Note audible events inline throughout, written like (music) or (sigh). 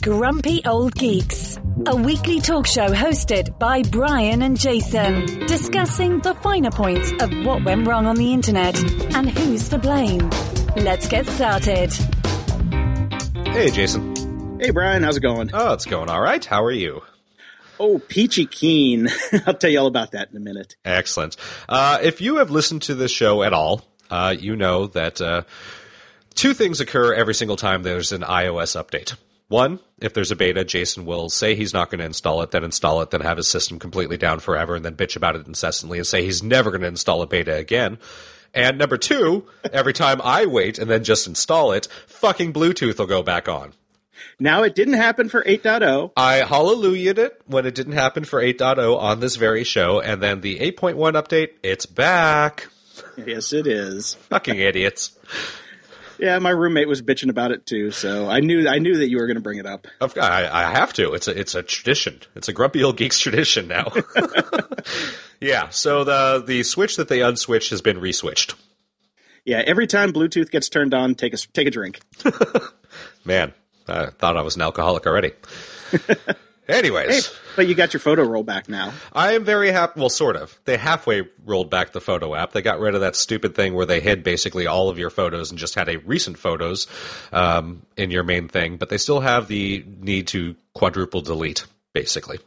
Grumpy Old Geeks, a weekly talk show hosted by Brian and Jason, discussing the finer points of what went wrong on the internet and who's to blame. Let's get started. Hey, Jason. Hey, Brian, how's it going? Oh, it's going all right. How are you? Oh, peachy keen. (laughs) I'll tell you all about that in a minute. Excellent. Uh, if you have listened to this show at all, uh, you know that uh, two things occur every single time there's an iOS update. One, if there's a beta, Jason will say he's not going to install it, then install it, then have his system completely down forever, and then bitch about it incessantly and say he's never going to install a beta again. And number two, every time I wait and then just install it, fucking Bluetooth will go back on. Now, it didn't happen for 8.0. I hallelujah'd it when it didn't happen for 8.0 on this very show, and then the 8.1 update, it's back. Yes, it is. Fucking idiots. Yeah, my roommate was bitching about it too, so I knew I knew that you were going to bring it up. Of- I, I have to. It's a it's a tradition. It's a grumpy old geeks (laughs) tradition now. (laughs) yeah. So the the switch that they unswitched has been reswitched. Yeah, every time Bluetooth gets turned on, take a take a drink. (laughs) Man, I thought I was an alcoholic already. Anyways, Hey, but you got your photo roll back now. I am very happy. Well, sort of. They halfway rolled back the photo app. They got rid of that stupid thing where they hid basically all of your photos and just had a recent photos um, in your main thing. But they still have the need to quadruple delete, basically.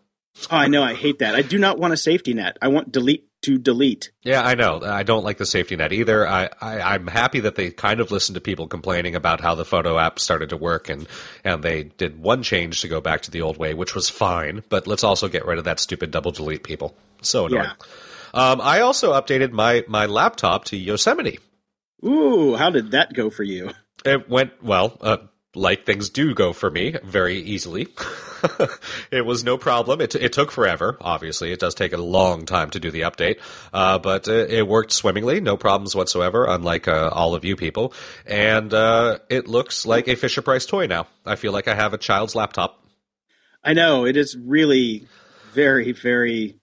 Oh, I know. I hate that. I do not want a safety net. I want delete to delete. Yeah, I know. I don't like the safety net either. I, I, I'm happy that they kind of listened to people complaining about how the photo app started to work, and and they did one change to go back to the old way, which was fine. But let's also get rid of that stupid double delete people. So annoying. Yeah. Um, I also updated my my laptop to Yosemite. Ooh, how did that go for you? It went well, uh, like things do go for me very easily. (laughs) (laughs) it was no problem. It, it took forever. Obviously, it does take a long time to do the update, uh, but uh, it worked swimmingly, no problems whatsoever. Unlike uh, all of you people, and uh, it looks like a Fisher Price toy now. I feel like I have a child's laptop. I know it is really very, very.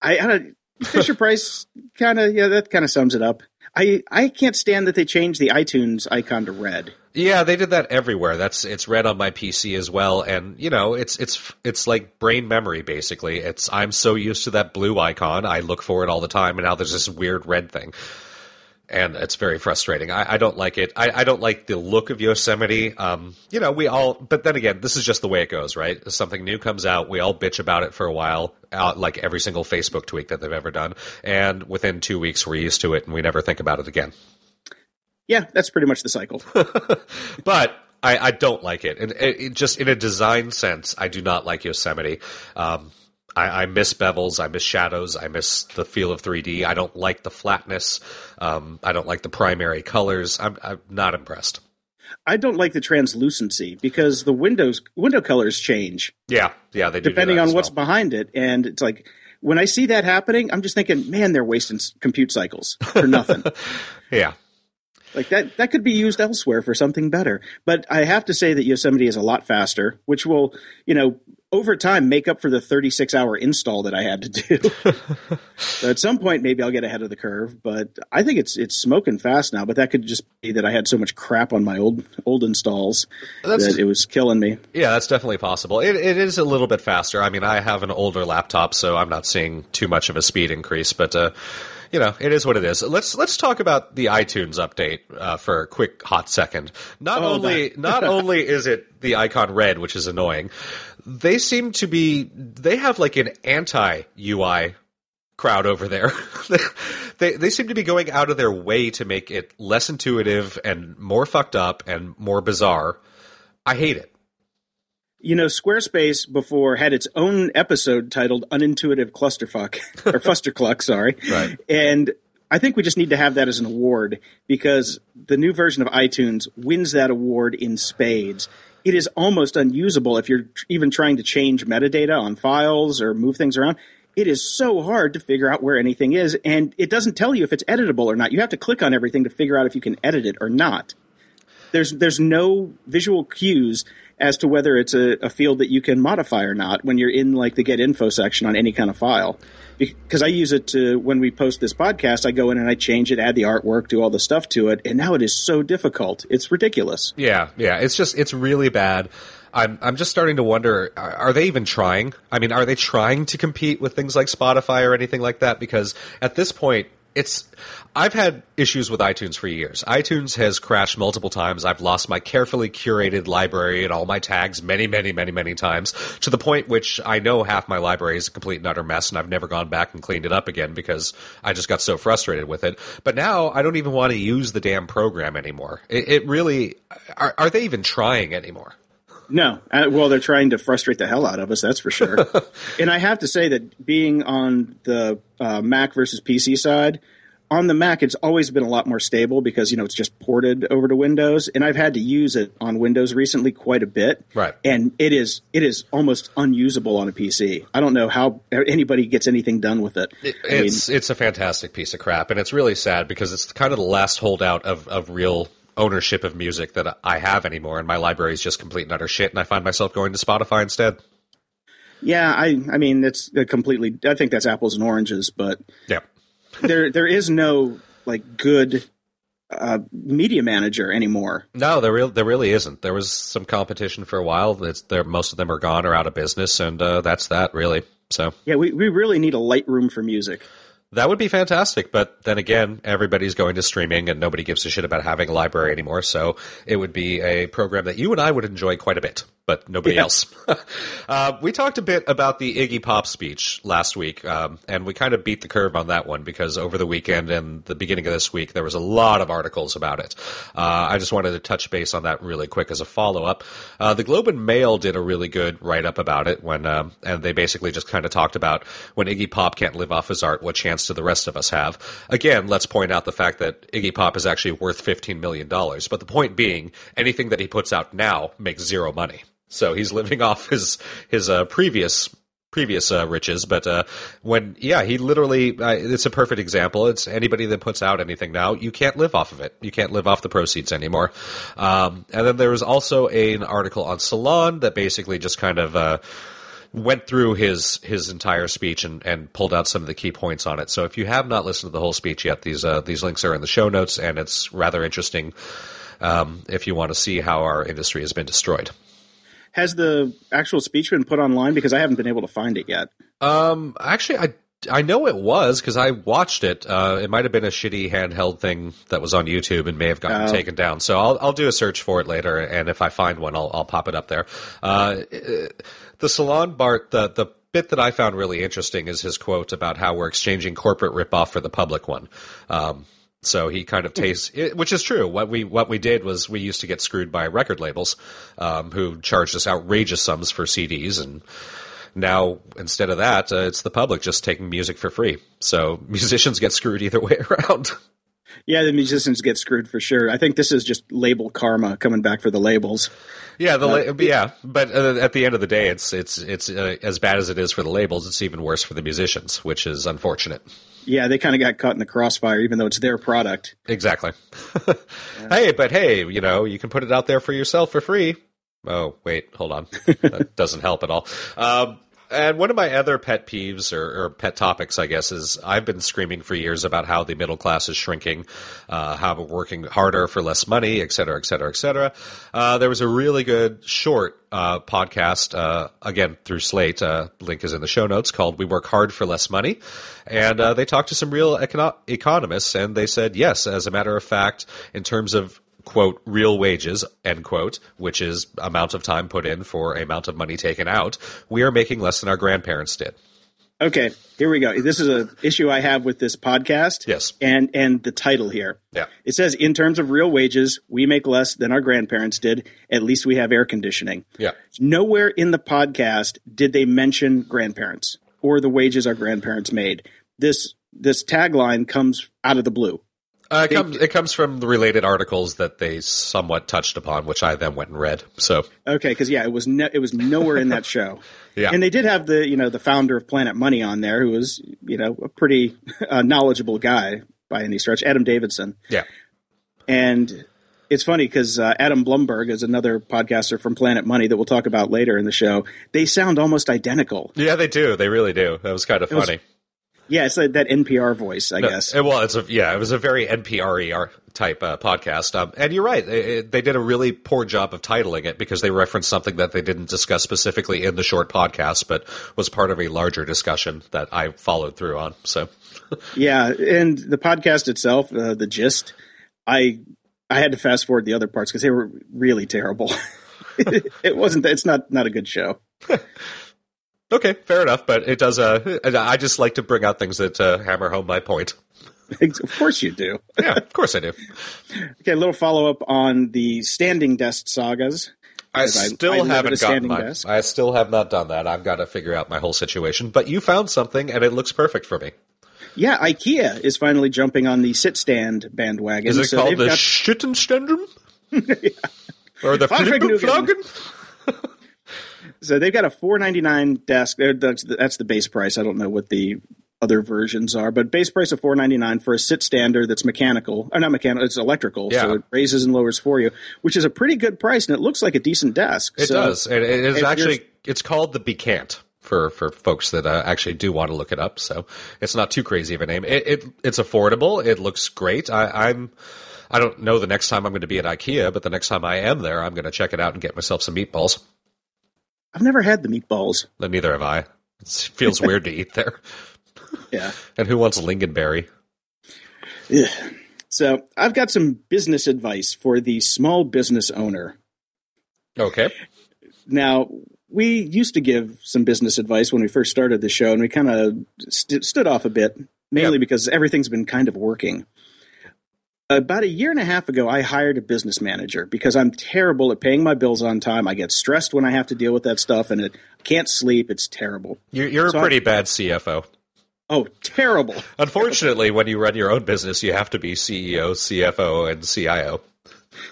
I, I. Fisher Price kind of yeah, that kind of sums it up. I I can't stand that they changed the iTunes icon to red. Yeah, they did that everywhere. That's it's red on my PC as well, and you know, it's it's it's like brain memory basically. It's I'm so used to that blue icon, I look for it all the time, and now there's this weird red thing, and it's very frustrating. I, I don't like it. I, I don't like the look of Yosemite. Um, you know, we all, but then again, this is just the way it goes, right? If something new comes out, we all bitch about it for a while, out like every single Facebook tweet that they've ever done, and within two weeks, we're used to it, and we never think about it again. Yeah, that's pretty much the cycle. (laughs) but I, I don't like it. And it, it just in a design sense, I do not like Yosemite. Um, I, I miss bevels. I miss shadows. I miss the feel of 3D. I don't like the flatness. Um, I don't like the primary colors. I'm, I'm not impressed. I don't like the translucency because the windows window colors change Yeah, yeah, they do. do depending that on what's well. behind it, and it's like when I see that happening, I'm just thinking, man, they're wasting compute cycles for (laughs) nothing. Yeah, like that that could be used elsewhere for something better. But I have to say that Yosemite is a lot faster, which will, you know, over time make up for the 36 hour install that I had to do. so (laughs) at some point maybe I'll get ahead of the curve, but I think it's it's smoking fast now, but that could just be that I had so much crap on my old old installs That's- that it was killing me. yeah, that's definitely possible. It, it is a little bit faster. I mean, I have an older laptop, so I'm not seeing too much of a speed increase, but. Uh, you know, it is what it is. Let's let's talk about the iTunes update uh, for a quick hot second. Not Oh, only not (laughs) only is it the icon red, which is annoying, they seem to be they have like an anti UI crowd over there. (laughs) they they seem to be going out of their way to make it less intuitive and more fucked up and more bizarre. I hate it. You know, Squarespace before had its own episode titled "Unintuitive Clusterfuck" (laughs) or Fustercluck, sorry. Right. And I think we just need to have that as an award because the new version of iTunes wins that award in spades. It is almost unusable if you're even trying to change metadata on files or move things around. It is so hard to figure out where anything is, and it doesn't tell you if it's editable or not. You have to click on everything to figure out if you can edit it or not. There's there's no visual cues as to whether it's a, a field that you can modify or not when you're in like the get info section on any kind of file. Because I use it to when we post this podcast, I go in and I change it, add the artwork, do all the stuff to it, and now it is so difficult. It's ridiculous. Yeah, yeah. It's just it's really bad. I'm I'm just starting to wonder: are, are, they even trying? I mean, are they trying to compete with things like Spotify or anything like that? Because at this point, it's I've had issues with iTunes for years. iTunes has crashed multiple times. I've lost my carefully curated library and all my tags many, many, many, many times to the point which I know half my library is a complete and utter mess and I've never gone back and cleaned it up again because I just got so frustrated with it. But now I don't even want to use the damn program anymore. It, it really are, are they even trying anymore? No. Uh, well, they're trying to frustrate the hell out of us, that's for sure. (laughs) and I have to say that being on the uh, Mac versus PC side, on the Mac, it's always been a lot more stable because, you know, it's just ported over to Windows. And I've had to use it on Windows recently quite a bit. Right. And it is, it is almost unusable on a PC. I don't know how anybody gets anything done with it. it it's, mean, it's a fantastic piece of crap. And it's really sad because it's kind of the last holdout of, of real ownership of music that I have anymore, and my library is just complete and utter shit, and I find myself going to Spotify instead. Yeah, I I mean it's completely. I think that's apples and oranges, but yeah, (laughs) there there is no like good uh, media manager anymore. No, there real there really isn't. There was some competition for a while. It's there. Most of them are gone or out of business, and uh, that's that really. So yeah, we we really need a Lightroom for music. That would be fantastic, but then again, everybody's going to streaming and nobody gives a shit about having a library anymore, so it would be a program that you and I would enjoy quite a bit but nobody yeah. else. (laughs) uh, we talked a bit about the Iggy Pop speech last week, um, and we kind of beat the curve on that one because over the weekend and the beginning of this week, there was a lot of articles about it. Uh, I just wanted to touch base on that really quick as a follow up. Uh, the Globe and Mail did a really good write up about it when, um, and they basically just kind of talked about when Iggy Pop can't live off his art, what chance do the rest of us have? Again, let's point out the fact that Iggy Pop is actually worth $15 million, but the point being, anything that he puts out now makes zero money. So he's living (laughs) off his his uh, previous previous uh, riches. But uh, when yeah, he literally uh, it's a perfect example. It's anybody that puts out anything now, you can't live off of it. You can't live off the proceeds anymore. Um, and then there was also a, an article on Salon that basically just kind of. Uh, went through his his entire speech and, and pulled out some of the key points on it. So if you have not listened to the whole speech yet, these uh, these links are in the show notes, and it's rather interesting um, if you want to see how our industry has been destroyed. Has the actual speech been put online? Because I haven't been able to find it yet. Um, actually, I I know it was because I watched it. Uh, it might have been a shitty handheld thing that was on YouTube and may have gotten oh. taken down. So I'll I'll do a search for it later, and if I find one, I'll I'll pop it up there. Uh, the Salon Bart the the bit that I found really interesting is his quote about how we're exchanging corporate ripoff for the public one. Um, so he kind of tastes, which is true. What we what we did was we used to get screwed by record labels, um, who charged us outrageous sums for CDs, and now instead of that, uh, it's the public just taking music for free. So (laughs) musicians get screwed either way (laughs) around. Yeah, the musicians get screwed for sure. I think this is just label karma coming back for the labels. Yeah, the uh, yeah, but uh, at the end of the day, it's it's it's uh, as bad as it is for the labels. It's even worse for the musicians, which is unfortunate. Yeah, they kind of got caught in the crossfire, even though it's their product. Exactly. yeah. (laughs) Hey, but hey, you know, you can put it out there for yourself for free. Oh, wait, hold on. that (laughs) doesn't help at all. Um, and one of my other pet peeves or, or, pet topics, I guess, is I've been screaming for years about how the middle class is shrinking, uh, how we're working harder for less money, et cetera, et cetera, et cetera. Uh, there was a really good short uh, podcast, uh, again, through Slate, uh, link is in the show notes, called We Work Hard for Less Money. And uh, they talked to some real econo- economists, and they said, yes, as a matter of fact, in terms of quote real wages end quote which is amount of time put in for amount of money taken out we are making less than our grandparents did. Okay here we go. This is a issue i have with this podcast yes. and and the title here. Yeah. It says in terms of real wages we make less than our grandparents did. At least we have air conditioning. Yeah. Nowhere in the podcast did they mention grandparents or the wages our grandparents made. This this tagline comes out of the blue uh, it, comes, it comes from the related articles that they somewhat touched upon, which I then went and read. So okay, because yeah, it was no, it was nowhere in that show. (laughs) yeah, and they did have the you know the founder of Planet Money on there, who was you know a pretty (laughs) uh, knowledgeable guy by any stretch, Adam Davidson. Yeah, and it's funny because uh, Adam Blumberg is another podcaster from Planet Money that we'll talk about later in the show. They sound almost identical. Yeah, they do. They really do. That was kind of was- funny. Yeah, it's like that NPR voice, I No, guess. uh, well, it's a yeah, it was a very NPR type uh, podcast. Um, and you're right, they, they did a really poor job of titling it because they referenced something that they didn't discuss specifically in the short podcast, but was part of a larger discussion that I followed through on. So, (laughs) Yeah, and the podcast itself, uh, the gist, I I had to fast forward the other parts because they were really terrible. (laughs) it wasn't. It's not not a good show. (laughs) okay, fair enough. But it does. Uh, I just like to bring out things that uh, hammer home my point. of course you do. (laughs) Yeah, of course I do. Okay, a little follow up on the standing desk sagas. I I- still I a haven't gotten my. desk. I still have not done that. I've got to figure out my whole situation. But you found something, and it looks perfect for me. Yeah, IKEA is finally jumping on the sit stand bandwagon. Is it So called the got- Schittenstendrum? (laughs) Or the Flippenflaggen? (laughs) So they've got a four ninety nine desk. That's the, that's the base price. I don't know what the other versions are, but base price of four ninety nine for a sit stander that's mechanical or not mechanical. It's electrical, yeah. so it raises and lowers for you, which is a pretty good price, and it looks like a decent desk. It So- does. It, it is actually. It's called the Bekant for for folks that uh, actually do want to look it up. So it's not too crazy of a name. It, it it's affordable. It looks great. I, I'm. I don't know the next time I'm going to be at IKEA, but the next time I am there, I'm going to check it out and get myself some meatballs. I've never had the meatballs. Then neither have I. It feels weird to eat there. (laughs) Yeah. And who wants lingonberry? Ugh. So I've got some business advice for the small business owner. Okay. Now, we used to give some business advice when we first started the show, and we kind of st- stood off a bit, mainly Yeah. because everything's been kind of working. About a year and a half ago, I hired a business manager because I'm terrible at paying my bills on time. I get stressed when I have to deal with that stuff, and it I can't sleep. It's terrible. You're, you're So a I- pretty bad CFO. Oh, terrible. (laughs) Unfortunately, when you run your own business, you have to be CEO, CFO, and CIO.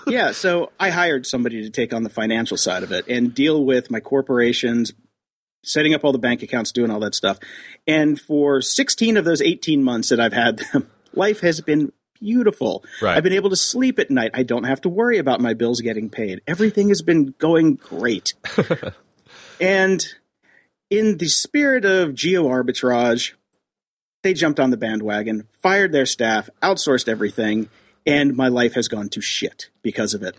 yeah, so I hired somebody to take on the financial side of it and deal with my corporations, setting up all the bank accounts, doing all that stuff. And for 16 of those 18 months that I've had them, (laughs) life has been beautiful. Right. I've been able to sleep at night. I don't have to worry about my bills getting paid. Everything has been going great. (laughs) and in the spirit of geo arbitrage, they jumped on the bandwagon, fired their staff, outsourced everything, and my life has gone to shit because of it.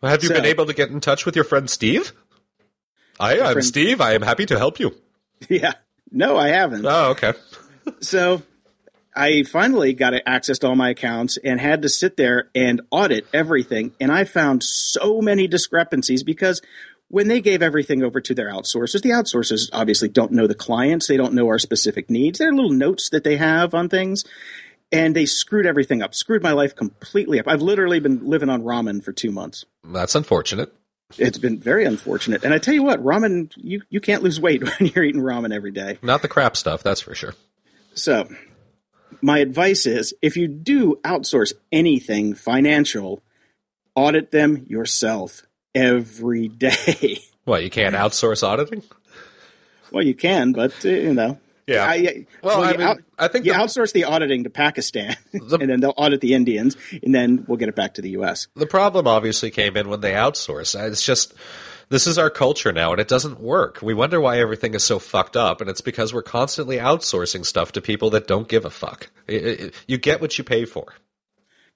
Well, have you So- been able to get in touch with your friend Steve? Hi, I'm Steve. I am happy to help you. (laughs) Yeah. No, I haven't. Oh, okay. So I finally got access to all my accounts and had to sit there and audit everything. And I found so many discrepancies because when they gave everything over to their outsourcers, the outsourcers obviously don't know the clients, they don't know our specific needs. There are little notes that they have on things. And they screwed everything up, screwed my life completely up. I've literally been living on ramen for two months. That's unfortunate. It's been very unfortunate. And I tell you what, ramen, you, you can't lose weight (laughs) when you're eating ramen every day. Not the crap stuff, that's for sure. So, my advice is if you do outsource anything financial, audit them yourself every (laughs) day. What, you can't outsource auditing? well, you can, but uh, you know. Yeah. I, Well, I you mean, I think you the- outsource the auditing to Pakistan, (laughs) and then they'll audit the Indians, and then we'll get it back to the U.S. The problem obviously came in when they outsource. It's just this is our culture now, and it doesn't work. We wonder why everything is so fucked up, and it's because we're constantly outsourcing stuff to people that don't give a fuck. It- it- you get what you pay for.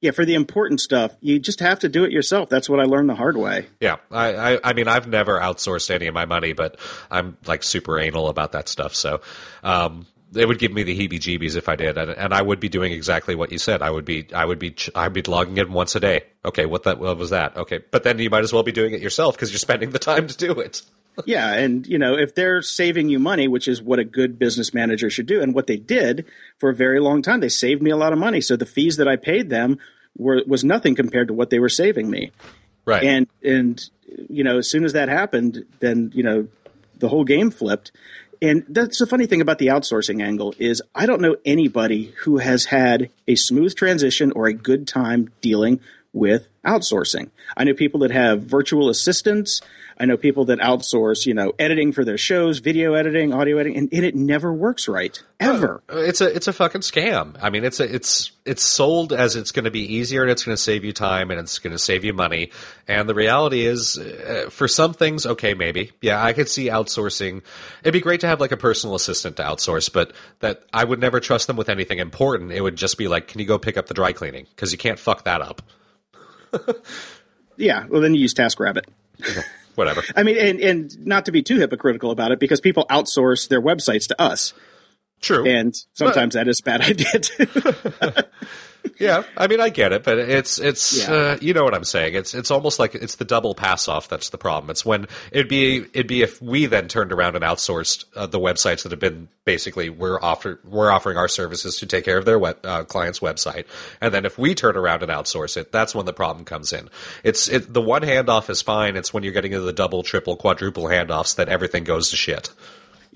Yeah, for the important stuff, you just have to do it yourself. That's what I learned the hard way. Yeah, I, I, I mean, I've never outsourced any of my money, but I'm like super anal about that stuff. So, um, it would give me the heebie-jeebies if I did, and, and I would be doing exactly what you said. I would be, I would be, I'd be logging in once a day. Okay, what that, what was that? Okay, but then you might as well be doing it yourself because you're spending the time to do it. (laughs) Yeah, and you know, if they're saving you money, which is what a good business manager should do, and what they did for a very long time, they saved me a lot of money. So the fees that I paid them were was nothing compared to what they were saving me. Right. And and you know, as soon as that happened, then you know, the whole game flipped. And that's the funny thing about the outsourcing angle is I don't know anybody who has had a smooth transition or a good time dealing with outsourcing. I know people that have virtual assistants. I know people that outsource, you know, editing for their shows, video editing, audio editing, and, and it never works right ever. It's a it's a fucking scam. I mean, it's a it's it's sold as it's going to be easier and it's going to save you time and it's going to save you money. And the reality is, uh, for some things, okay, maybe, yeah, I could see outsourcing. It'd be great to have like a personal assistant to outsource, but that I would never trust them with anything important. It would just be like, can you go pick up the dry cleaning? Because you can't fuck that up. (laughs) yeah, well, then you use TaskRabbit. Whatever. I mean, and, and not to be too hypocritical about it, because people outsource their websites to us. True. And sometimes but, that is a bad (laughs) idea too. (laughs) yeah, I mean, I get it, but it's it's yeah. uh, you know what I'm saying. It's it's almost like it's the double pass off that's the problem. It's when it'd be it'd be if we then turned around and outsourced uh, the websites that have been basically we're offer we're offering our services to take care of their web, uh, client's website, and then if we turn around and outsource it, that's when the problem comes in. It's it, the one handoff is fine. It's when you're getting into the double, triple, quadruple handoffs that everything goes to shit.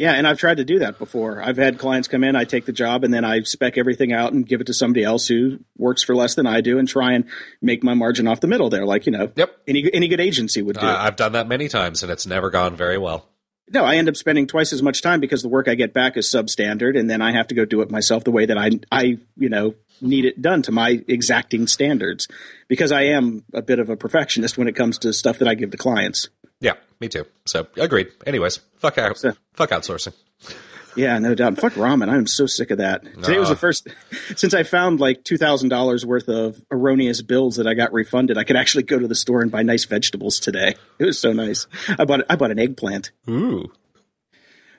Yeah, and I've tried to do that before. I've had clients come in, I take the job, and then I spec everything out and give it to somebody else who works for less than I do, and try and make my margin off the middle there, like you know, yep, any any good agency would do. Uh, I've done that many times, and it's never gone very well. No, I end up spending twice as much time because the work I get back is substandard, and then I have to go do it myself the way that I I you know need it done to my exacting standards because I am a bit of a perfectionist when it comes to stuff that I give to clients. Yeah, me too. So agreed. Anyways, fuck out, so, fuck outsourcing. Yeah, no doubt. Fuck ramen. I'm so sick of that. Today uh, was the first since I found like two thousand dollars worth of erroneous bills that I got refunded. I could actually go to the store and buy nice vegetables today. It was so nice. I bought I bought an eggplant. Ooh.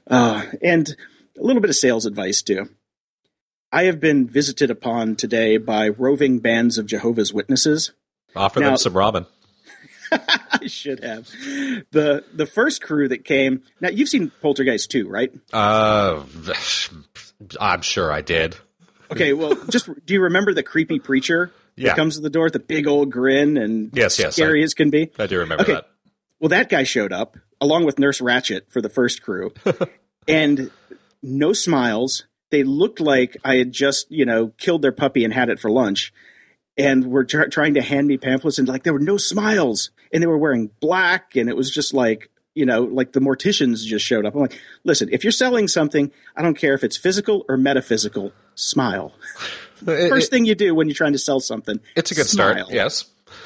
Uh, and a little bit of sales advice too. I have been visited upon today by roving bands of Jehovah's Witnesses. Offer now, them some ramen. (laughs) I should have. The the first crew that came. Now you've seen Poltergeist 2, right? Uh I'm sure I did. Okay, well, just do you remember the creepy preacher yeah. that comes to the door with the big old grin and yes, yes, scary I, as can be? I do remember okay. that. Well, that guy showed up along with Nurse Ratched for the first crew, (laughs) and no smiles. They looked like I had just, you know, killed their puppy and had it for lunch and were tr- trying to hand me pamphlets and like there were no smiles and they were wearing black and it was just like you know like the morticians just showed up. I'm like listen if you're selling something i don't care if it's physical or metaphysical smile. (laughs) It, first it, thing you do when you're trying to sell something it's a good smile. start yes.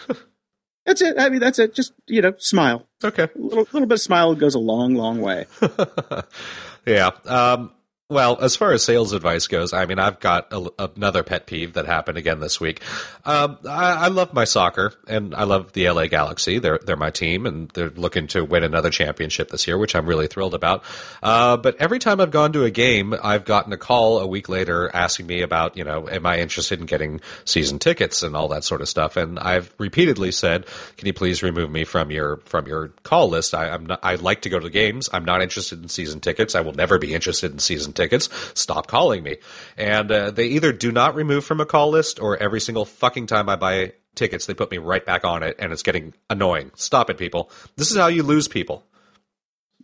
(laughs) That's it. I mean that's it. Just you know smile. Okay. A little, little bit of smile goes a long long way. (laughs) Yeah um well, as far as sales advice goes, I mean, I've got a, another pet peeve that happened again this week. Um, I, I, love my soccer, and I love the LA Galaxy. They're they're my team, and they're looking to win another championship this year, which I'm really thrilled about. Uh, but every time I've gone to a game, I've gotten a call a week later asking me about, you know, am I interested in getting season tickets and all that sort of stuff. And I've repeatedly said, can you please remove me from your from your call list? I, I'm not, I like to go to the games. I'm not interested in season tickets. I will never be interested in season tickets, stop calling me. And uh, they either do not remove from a call list or every single fucking time I buy tickets, they put me right back on it and it's getting annoying. Stop it, people. This is how you lose people.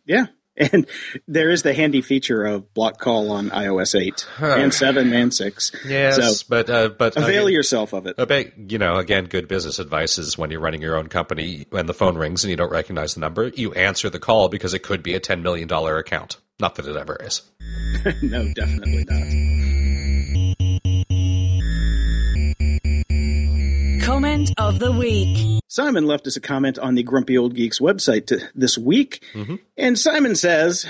Yeah. (laughs) And there is the handy feature of block call on iOS 8 and 7 and 6. Yes, so but uh, but avail again, yourself of it. Obey, you know, again, good business advice is when you're running your own company, when the phone rings and you don't recognize the number, you answer the call because it could be a $10 million account. Not that it ever is. (laughs) no, definitely not. Comment of the week. Simon left us a comment on the Grumpy Old Geeks website to, this week, mm-hmm. and Simon says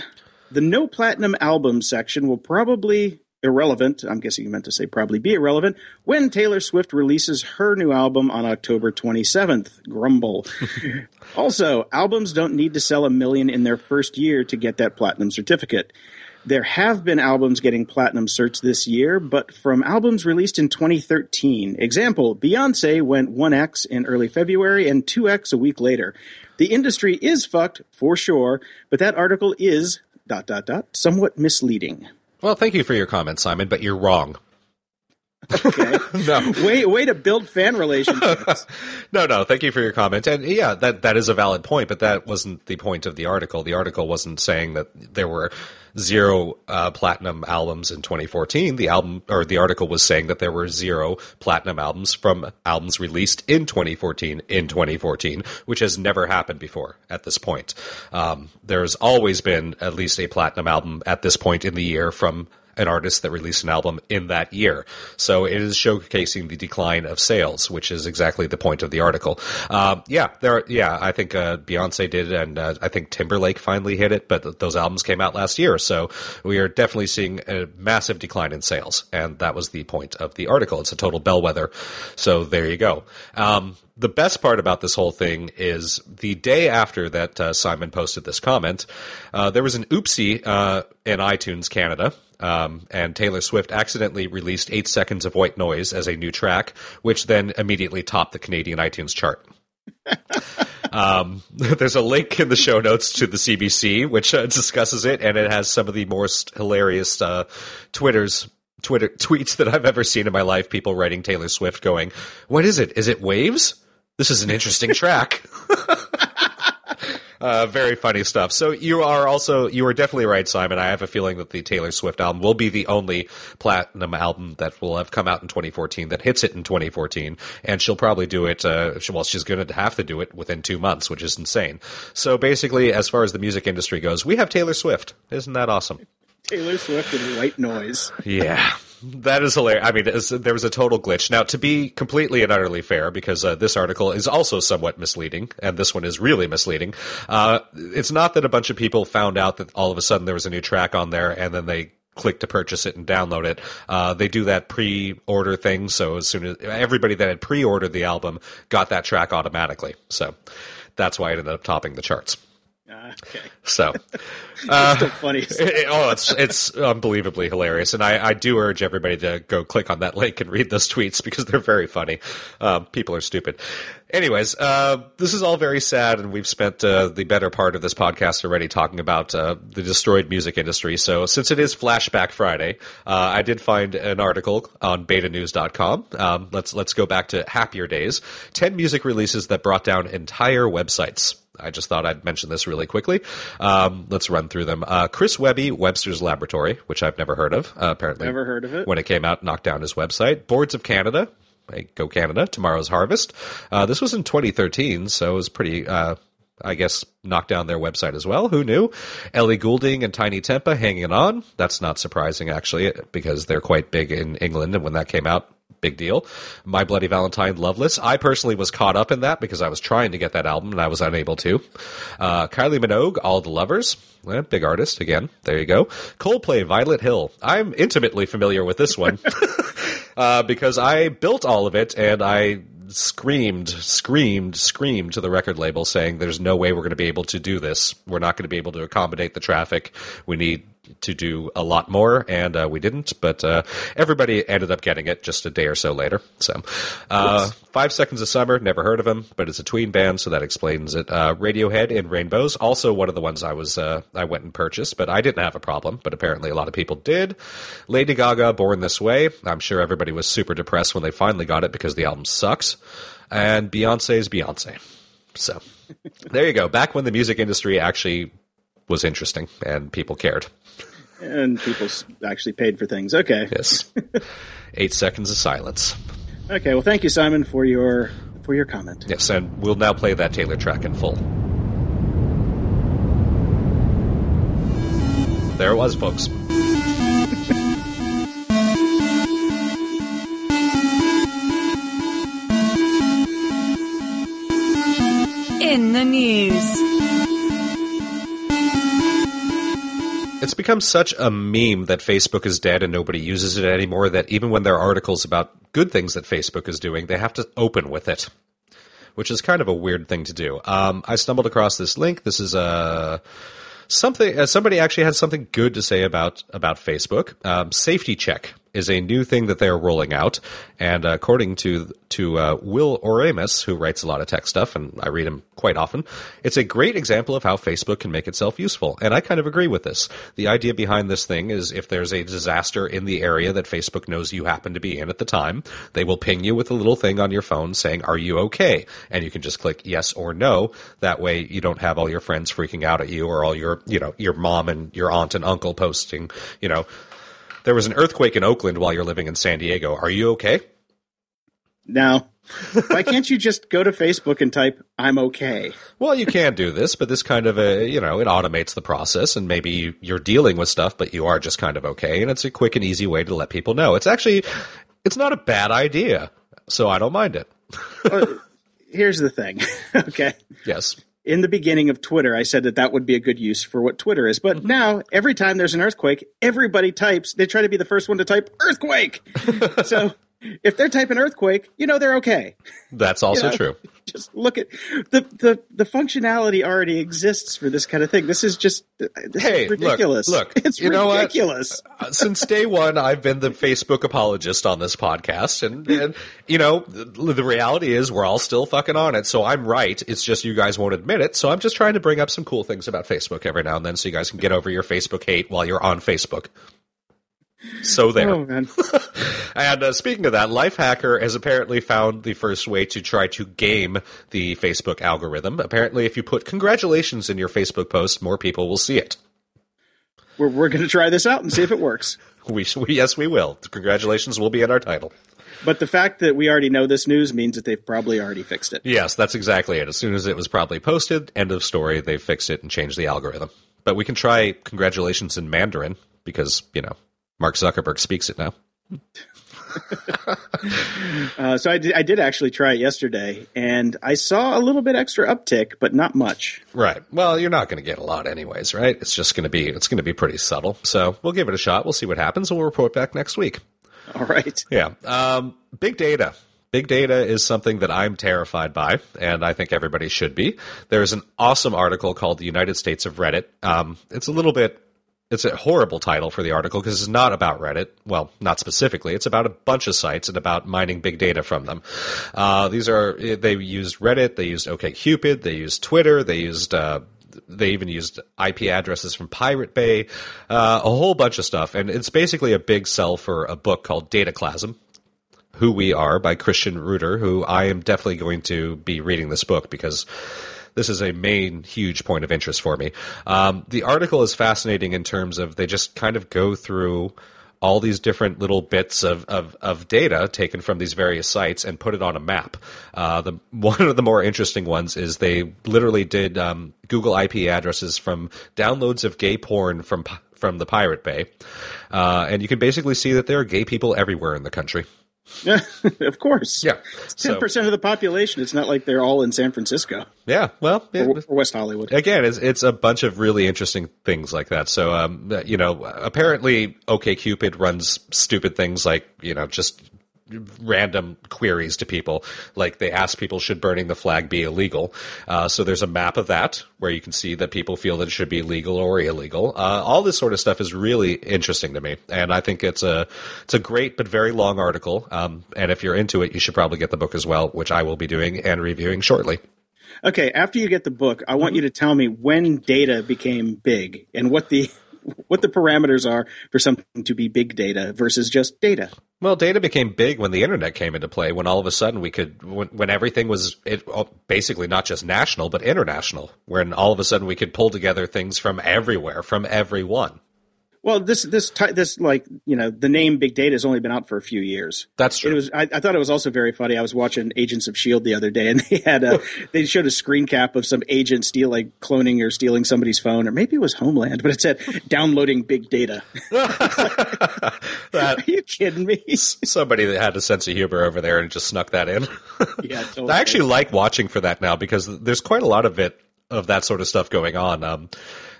the no platinum album section will probably irrelevant. I'm guessing you meant to say probably be irrelevant when Taylor Swift releases her new album on October 27th. Grumble. (laughs) also, albums don't need to sell a million in their first year to get that platinum certificate. There have been albums getting platinum certs this year, but from albums released in 2013. Example, Beyonce went 1X in early February and 2X a week later. The industry is fucked, for sure, but that article is, dot, dot, dot, somewhat misleading. Well, thank you for your comment, Simon, but you're wrong. Okay. (laughs) No. way way to build fan relationships. (laughs) No, no. Thank you for your comment. And yeah, that that is a valid point, but that wasn't the point of the article. The article wasn't saying that there were zero uh, platinum albums in 2014. The album or the article was saying that there were zero platinum albums from albums released in 2014 in 2014, which has never happened before at this point. Um, there's always been at least a platinum album at this point in the year from an artist that released an album in that year. So it is showcasing the decline of sales, which is exactly the point of the article. Um, yeah, there. Are, yeah, I think uh, Beyonce did, and uh, I think Timberlake finally hit it. But th- those albums came out last year, so we are definitely seeing a massive decline in sales, and that was the point of the article. It's a total bellwether. So there you go. Um, the best part about this whole thing is the day after that uh, Simon posted this comment, uh, there was an oopsie uh, in iTunes Canada. Um, and Taylor Swift accidentally released eight seconds of white noise as a new track, which then immediately topped the Canadian iTunes chart. (laughs) um, (laughs) there's a link in the show notes to the CBC, which uh, discusses it, and it has some of the most hilarious uh, Twitters Twitter (laughs) tweets that I've ever seen in my life. People writing Taylor Swift, going, "What is it? Is it Waves? This is an interesting track." Uh, very funny stuff. So you are also you are definitely right, Simon. I have a feeling that the Taylor Swift album will be the only platinum album that will have come out in 2014 that hits it in 2014, and she'll probably do it. Uh, well, she's going to have to do it within two months, which is insane. So basically, as far as the music industry goes, we have Taylor Swift. Isn't that awesome? Taylor Swift and white noise. Yeah. That is hilarious. I mean, there was a total glitch. Now, to be completely and utterly fair, because uh, this article is also somewhat misleading, and this one is really misleading, uh, it's not that a bunch of people found out that all of a sudden there was a new track on there and then they click to purchase it and download it. Uh, they do that pre-order thing, so as soon as everybody that had pre-ordered the album got that track automatically. So that's why it ended up topping the charts. Okay. So, (laughs) uh, still funny. It, oh, it's it's unbelievably hilarious, and I, I do urge everybody to go click on that link and read those tweets because they're very funny. Um, people are stupid. Anyways, uh, this is all very sad, and we've spent uh, the better part of this podcast already talking about uh, the destroyed music industry. So, since it is Flashback Friday, uh, I did find an article on BetaNews.com. Um, let's let's go back to happier days. Ten music releases that brought down entire websites. I just thought I'd mention this really quickly. Um, let's run through them. Uh, Chris Webby, Webster's Laboratory, which I've never heard of. Uh, apparently, Never heard of it. when it came out, knocked down his website. Boards of Canada, hey, go Canada. Tomorrow's Harvest. Uh, this was in 2013, so it was pretty. Uh, I guess knocked down their website as well. Who knew? Ellie Goulding and Tinie Tempah hanging on. That's not surprising actually, because they're quite big in England, and when that came out, big deal. My Bloody Valentine, Loveless. I personally was caught up in that because I was trying to get that album and I was unable to. Uh, Kylie Minogue, All the Lovers. Eh, big artist again. There you go. Coldplay, Violet Hill. I'm intimately familiar with this one (laughs) (laughs) uh, because I built all of it and I screamed, screamed, screamed to the record label saying, "There's no way we're going to be able to do this. We're not going to be able to accommodate the traffic. We need." To do a lot more, and uh, we didn't, but uh, everybody ended up getting it just a day or so later. So, uh, Five Seconds of Summer, never heard of him, but it's a tween band, so that explains it. Uh, Radiohead in Rainbows, also one of the ones I was uh, I went and purchased, but I didn't have a problem. But apparently, a lot of people did. Lady Gaga, Born This Way. I'm sure everybody was super depressed when they finally got it because the album sucks. And Beyonce's Beyonce. So, (laughs) there you go. Back when the music industry actually was interesting and people cared. And people actually paid for things. Okay. Yes. (laughs) Eight seconds of silence. Okay. Well, thank you, Simon, for your for your comment. Yes, and we'll now play that Taylor track in full. There it was, folks. In the news. It's become such a meme that Facebook is dead and nobody uses it anymore that even when there are articles about good things that Facebook is doing, they have to open with it, which is kind of a weird thing to do. Um, I stumbled across this link. This is a. Something uh, somebody actually had something good to say about about Facebook. Um, safety check is a new thing that they are rolling out, and according to to uh, Will Oremus, who writes a lot of tech stuff, and I read him quite often, it's a great example of how Facebook can make itself useful. And I kind of agree with this. The idea behind this thing is if there's a disaster in the area that Facebook knows you happen to be in at the time, they will ping you with a little thing on your phone saying, "Are you okay?" And you can just click yes or no. That way, you don't have all your friends freaking out at you or all your you know your mom and your aunt and uncle posting you know there was an earthquake in Oakland while you're living in San Diego. Are you okay? Now, why can't you just go to Facebook and type "I'm okay"? Well, you can do this, but this kind of a you know it automates the process, and maybe you're dealing with stuff, but you are just kind of okay, and it's a quick and easy way to let people know. It's actually it's not a bad idea, so I don't mind it. well, here's the thing, (laughs) okay? Yes. In the beginning of Twitter, I said that that would be a good use for what Twitter is. But mm-hmm. now, every time there's an earthquake, everybody types, they try to be the first one to type earthquake. (laughs) so if they're typing earthquake, you know they're okay. That's (laughs) also You know, true. (laughs) Just look at the, the the functionality already exists for this kind of thing. This is just this Hey, is look, ridiculous. look, (laughs) it's you know what? ridiculous. Uh, Since day one, I've been the Facebook apologist on this podcast, and, and you know the, the reality is we're all still fucking on it. So I'm right. It's just you guys won't admit it. So I'm just trying to bring up some cool things about Facebook every now and then, so you guys can get over your Facebook hate while you're on Facebook. So there. Oh man. (laughs) And uh, speaking of that, Lifehacker has apparently found the first way to try to game the Facebook algorithm. Apparently, if you put congratulations in your Facebook post, more people will see it. We're we're gonna try this out and see if it works. (laughs) We, we yes, we will. Congratulations will be in our title. But the fact that we already know this news means that they've probably already fixed it. Yes, that's exactly it. As soon as it was probably posted, end of story. They fixed it and changed the algorithm. But we can try congratulations in Mandarin because you know Mark Zuckerberg speaks it now. (laughs) Uh, so I did, I did actually try it yesterday, and I saw a little bit extra uptick, but not much. Right. Well, you're not going to get a lot anyways, right? It's just going to be it's going to be pretty subtle. So we'll give it a shot. We'll see what happens, and we'll report back next week. All right. Yeah. Um, big data. Big data is something that I'm terrified by, and I think everybody should be. There's an awesome article called "The United States of Reddit." Um, it's a little bit. It's a horrible title for the article because it's not about Reddit. Well, not specifically. It's about a bunch of sites and about mining big data from them. Uh, these are they used Reddit, they used OkCupid, they used Twitter, they used uh, they even used IP addresses from Pirate Bay, uh, a whole bunch of stuff. And it's basically a big sell for a book called Dataclysm, Who We Are by Christian Rudder, who I am definitely going to be reading this book because this is a main huge point of interest for me. Um, the article is fascinating in terms of they just kind of go through all these different little bits of, of, of data taken from these various sites and put it on a map. Uh, the (laughs) one of the more interesting ones is they literally did um, Google IP addresses from downloads of gay porn from from the Pirate Bay, uh, and you can basically see that there are gay people everywhere in the country. (laughs) of course. Yeah. Ten So- percent of the population. It's not like they're all in San Francisco Yeah, well, yeah, or, or West Hollywood. again, it's it's a bunch of really interesting things like that. So, um, you know, apparently, OkCupid runs stupid things like you know just random queries to people, like they ask people should burning the flag be illegal. Uh, so there's a map of that where you can see that people feel that it should be legal or illegal. Uh, all this sort of stuff is really interesting to me, and I think it's a it's a great but very long article. Um, and if you're into it, you should probably get the book as well, which I will be doing and reviewing shortly. Okay, after you get the book, I want you to tell me when data became big and what the (laughs) what the parameters are for something to be big data versus just data. Well, data became big when the internet came into play. When all of a sudden we could, when, when everything was it, oh, basically not just national but international. When all of a sudden we could pull together things from everywhere, from everyone. Well, this this this like you know the name big data has only been out for a few years. That's true. It was. I, I thought it was also very funny. I was watching Agents of Shield the other day, and (laughs) they had a they showed a screen cap of some agent steal like cloning or stealing somebody's phone, or maybe it was Homeland, but it said downloading big data. (laughs) (laughs) That- Are you kidding me? Somebody that had a sense of humor over there and just snuck that in. yeah, totally. I actually like watching for that now because there's quite a lot of it of that sort of stuff going on. Um,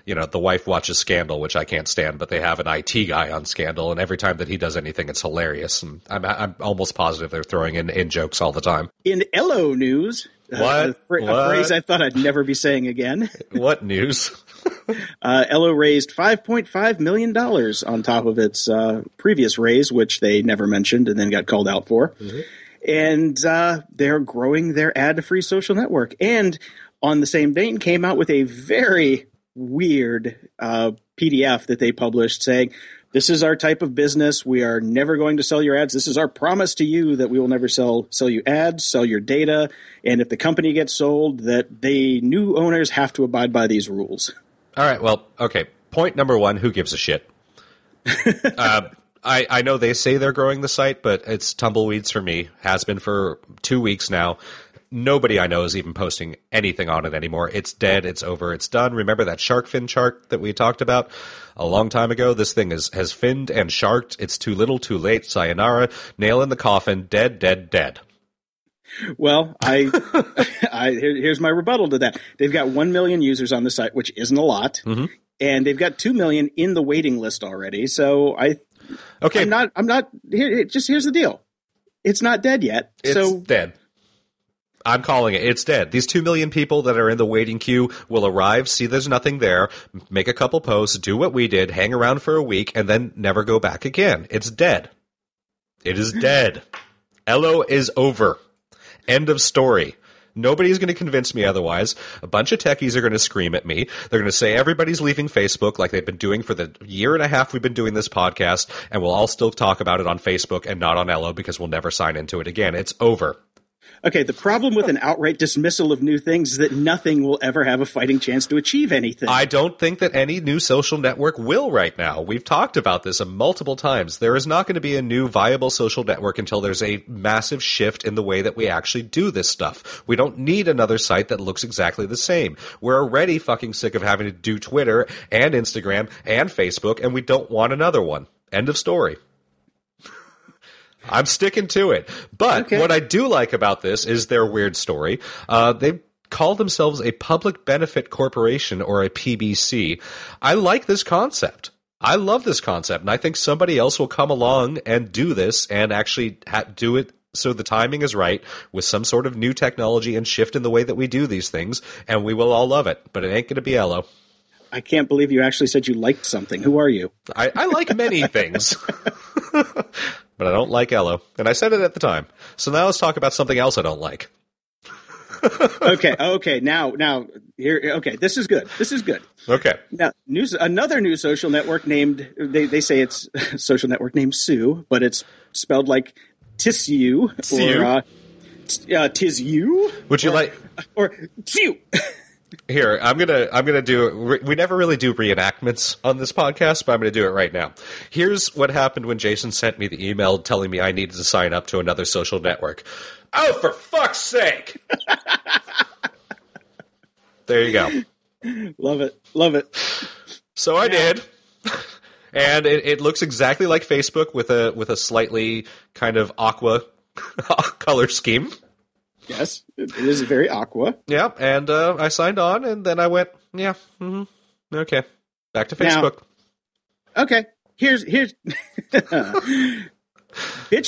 you know, the wife watches Scandal, which I can't stand, but they have an IT guy on Scandal, and every time that he does anything, it's hilarious. And I'm, I'm almost positive they're throwing in, in jokes all the time. in Ello news. uh, What? a, phra- a phrase I thought I'd never be saying again. (laughs) What news? (laughs) uh, Ello raised $5.5 million on top of its uh, previous raise, which they never mentioned and then got called out for. Mm-hmm. And uh, they're growing their ad free social network. And on the same vein, came out with a very weird uh, PDF that they published saying, this is our type of business. We are never going to sell your ads. This is our promise to you that we will never sell sell you ads, sell your data, and if the company gets sold, that the new owners have to abide by these rules. All right. Well, okay. Point number one: Who gives a shit? (laughs) uh, I, I know they say they're growing the site, but it's tumbleweeds for me. Has been for two weeks now nobody I know is even posting anything on it anymore. It's dead. It's over. It's done. Remember that shark fin chart that we talked about a long time ago? This thing is, has finned and sharked. It's too little, too late. Sayonara. Nail in the coffin. Dead, dead, dead. Well, I, (laughs) I here, here's my rebuttal to that. They've got one million users on the site, which isn't a lot, mm-hmm. and they've got two million in the waiting list already. So I, okay, I'm not, I'm not here. Just here's the deal. It's not dead yet. It's so dead. I'm calling it. It's dead. These two million people that are in the waiting queue will arrive, see there's nothing there, make a couple posts, do what we did, hang around for a week, and then never go back again. It's dead. It is dead. Ello is over. End of story. Nobody's going to convince me otherwise. A bunch of techies are going to scream at me. They're going to say everybody's leaving Facebook like they've been doing for the year and a half we've been doing this podcast, and we'll all still talk about it on Facebook and not on Ello because we'll never sign into it again. It's over. Okay, the problem with an outright dismissal of new things is that nothing will ever have a fighting chance to achieve anything. I don't think that any new social network will right now. We've talked about this multiple times. There is not going to be a new viable social network until there's a massive shift in the way that we actually do this stuff. We don't need another site that looks exactly the same. We're already fucking sick of having to do Twitter and Instagram and Facebook, and we don't want another one. End of story. I'm sticking to it. But okay. what I do like about this is their weird story. Uh, they call themselves a public benefit corporation or a PBC. I like this concept. I love this concept, and I think somebody else will come along and do this and actually ha- do it so the timing is right with some sort of new technology and shift in the way that we do these things, and we will all love it. But it ain't going to be Ello. I can't believe you actually said you liked something. Who are you? I, I like many things. (laughs) but I don't like Ello. And I said it at the time. So now let's talk about something else I don't like. (laughs) okay, okay. Now, now here. Okay, this is good. This is good. Okay. Now, news. Another new social network named. They they say it's (laughs) social network named Tsu, but it's spelled like Tissue or uh, t- uh, Tis you. Would you or, like or Tissue? (laughs) Here, I'm gonna I'm gonna do. We never really do reenactments on this podcast, but I'm gonna do it right now. Here's what happened when Jason sent me the email telling me I needed to sign up to another social network. Oh, for fuck's sake! (laughs) there you go. Love it, love it. So I yeah. did, and it, it looks exactly like Facebook with a with a slightly kind of aqua (laughs) color scheme. Yes, it is very aqua. Yeah, and uh, I signed on, and then I went, yeah, mm-hmm, okay, back to Facebook. Now, okay, here's here's (laughs) bitch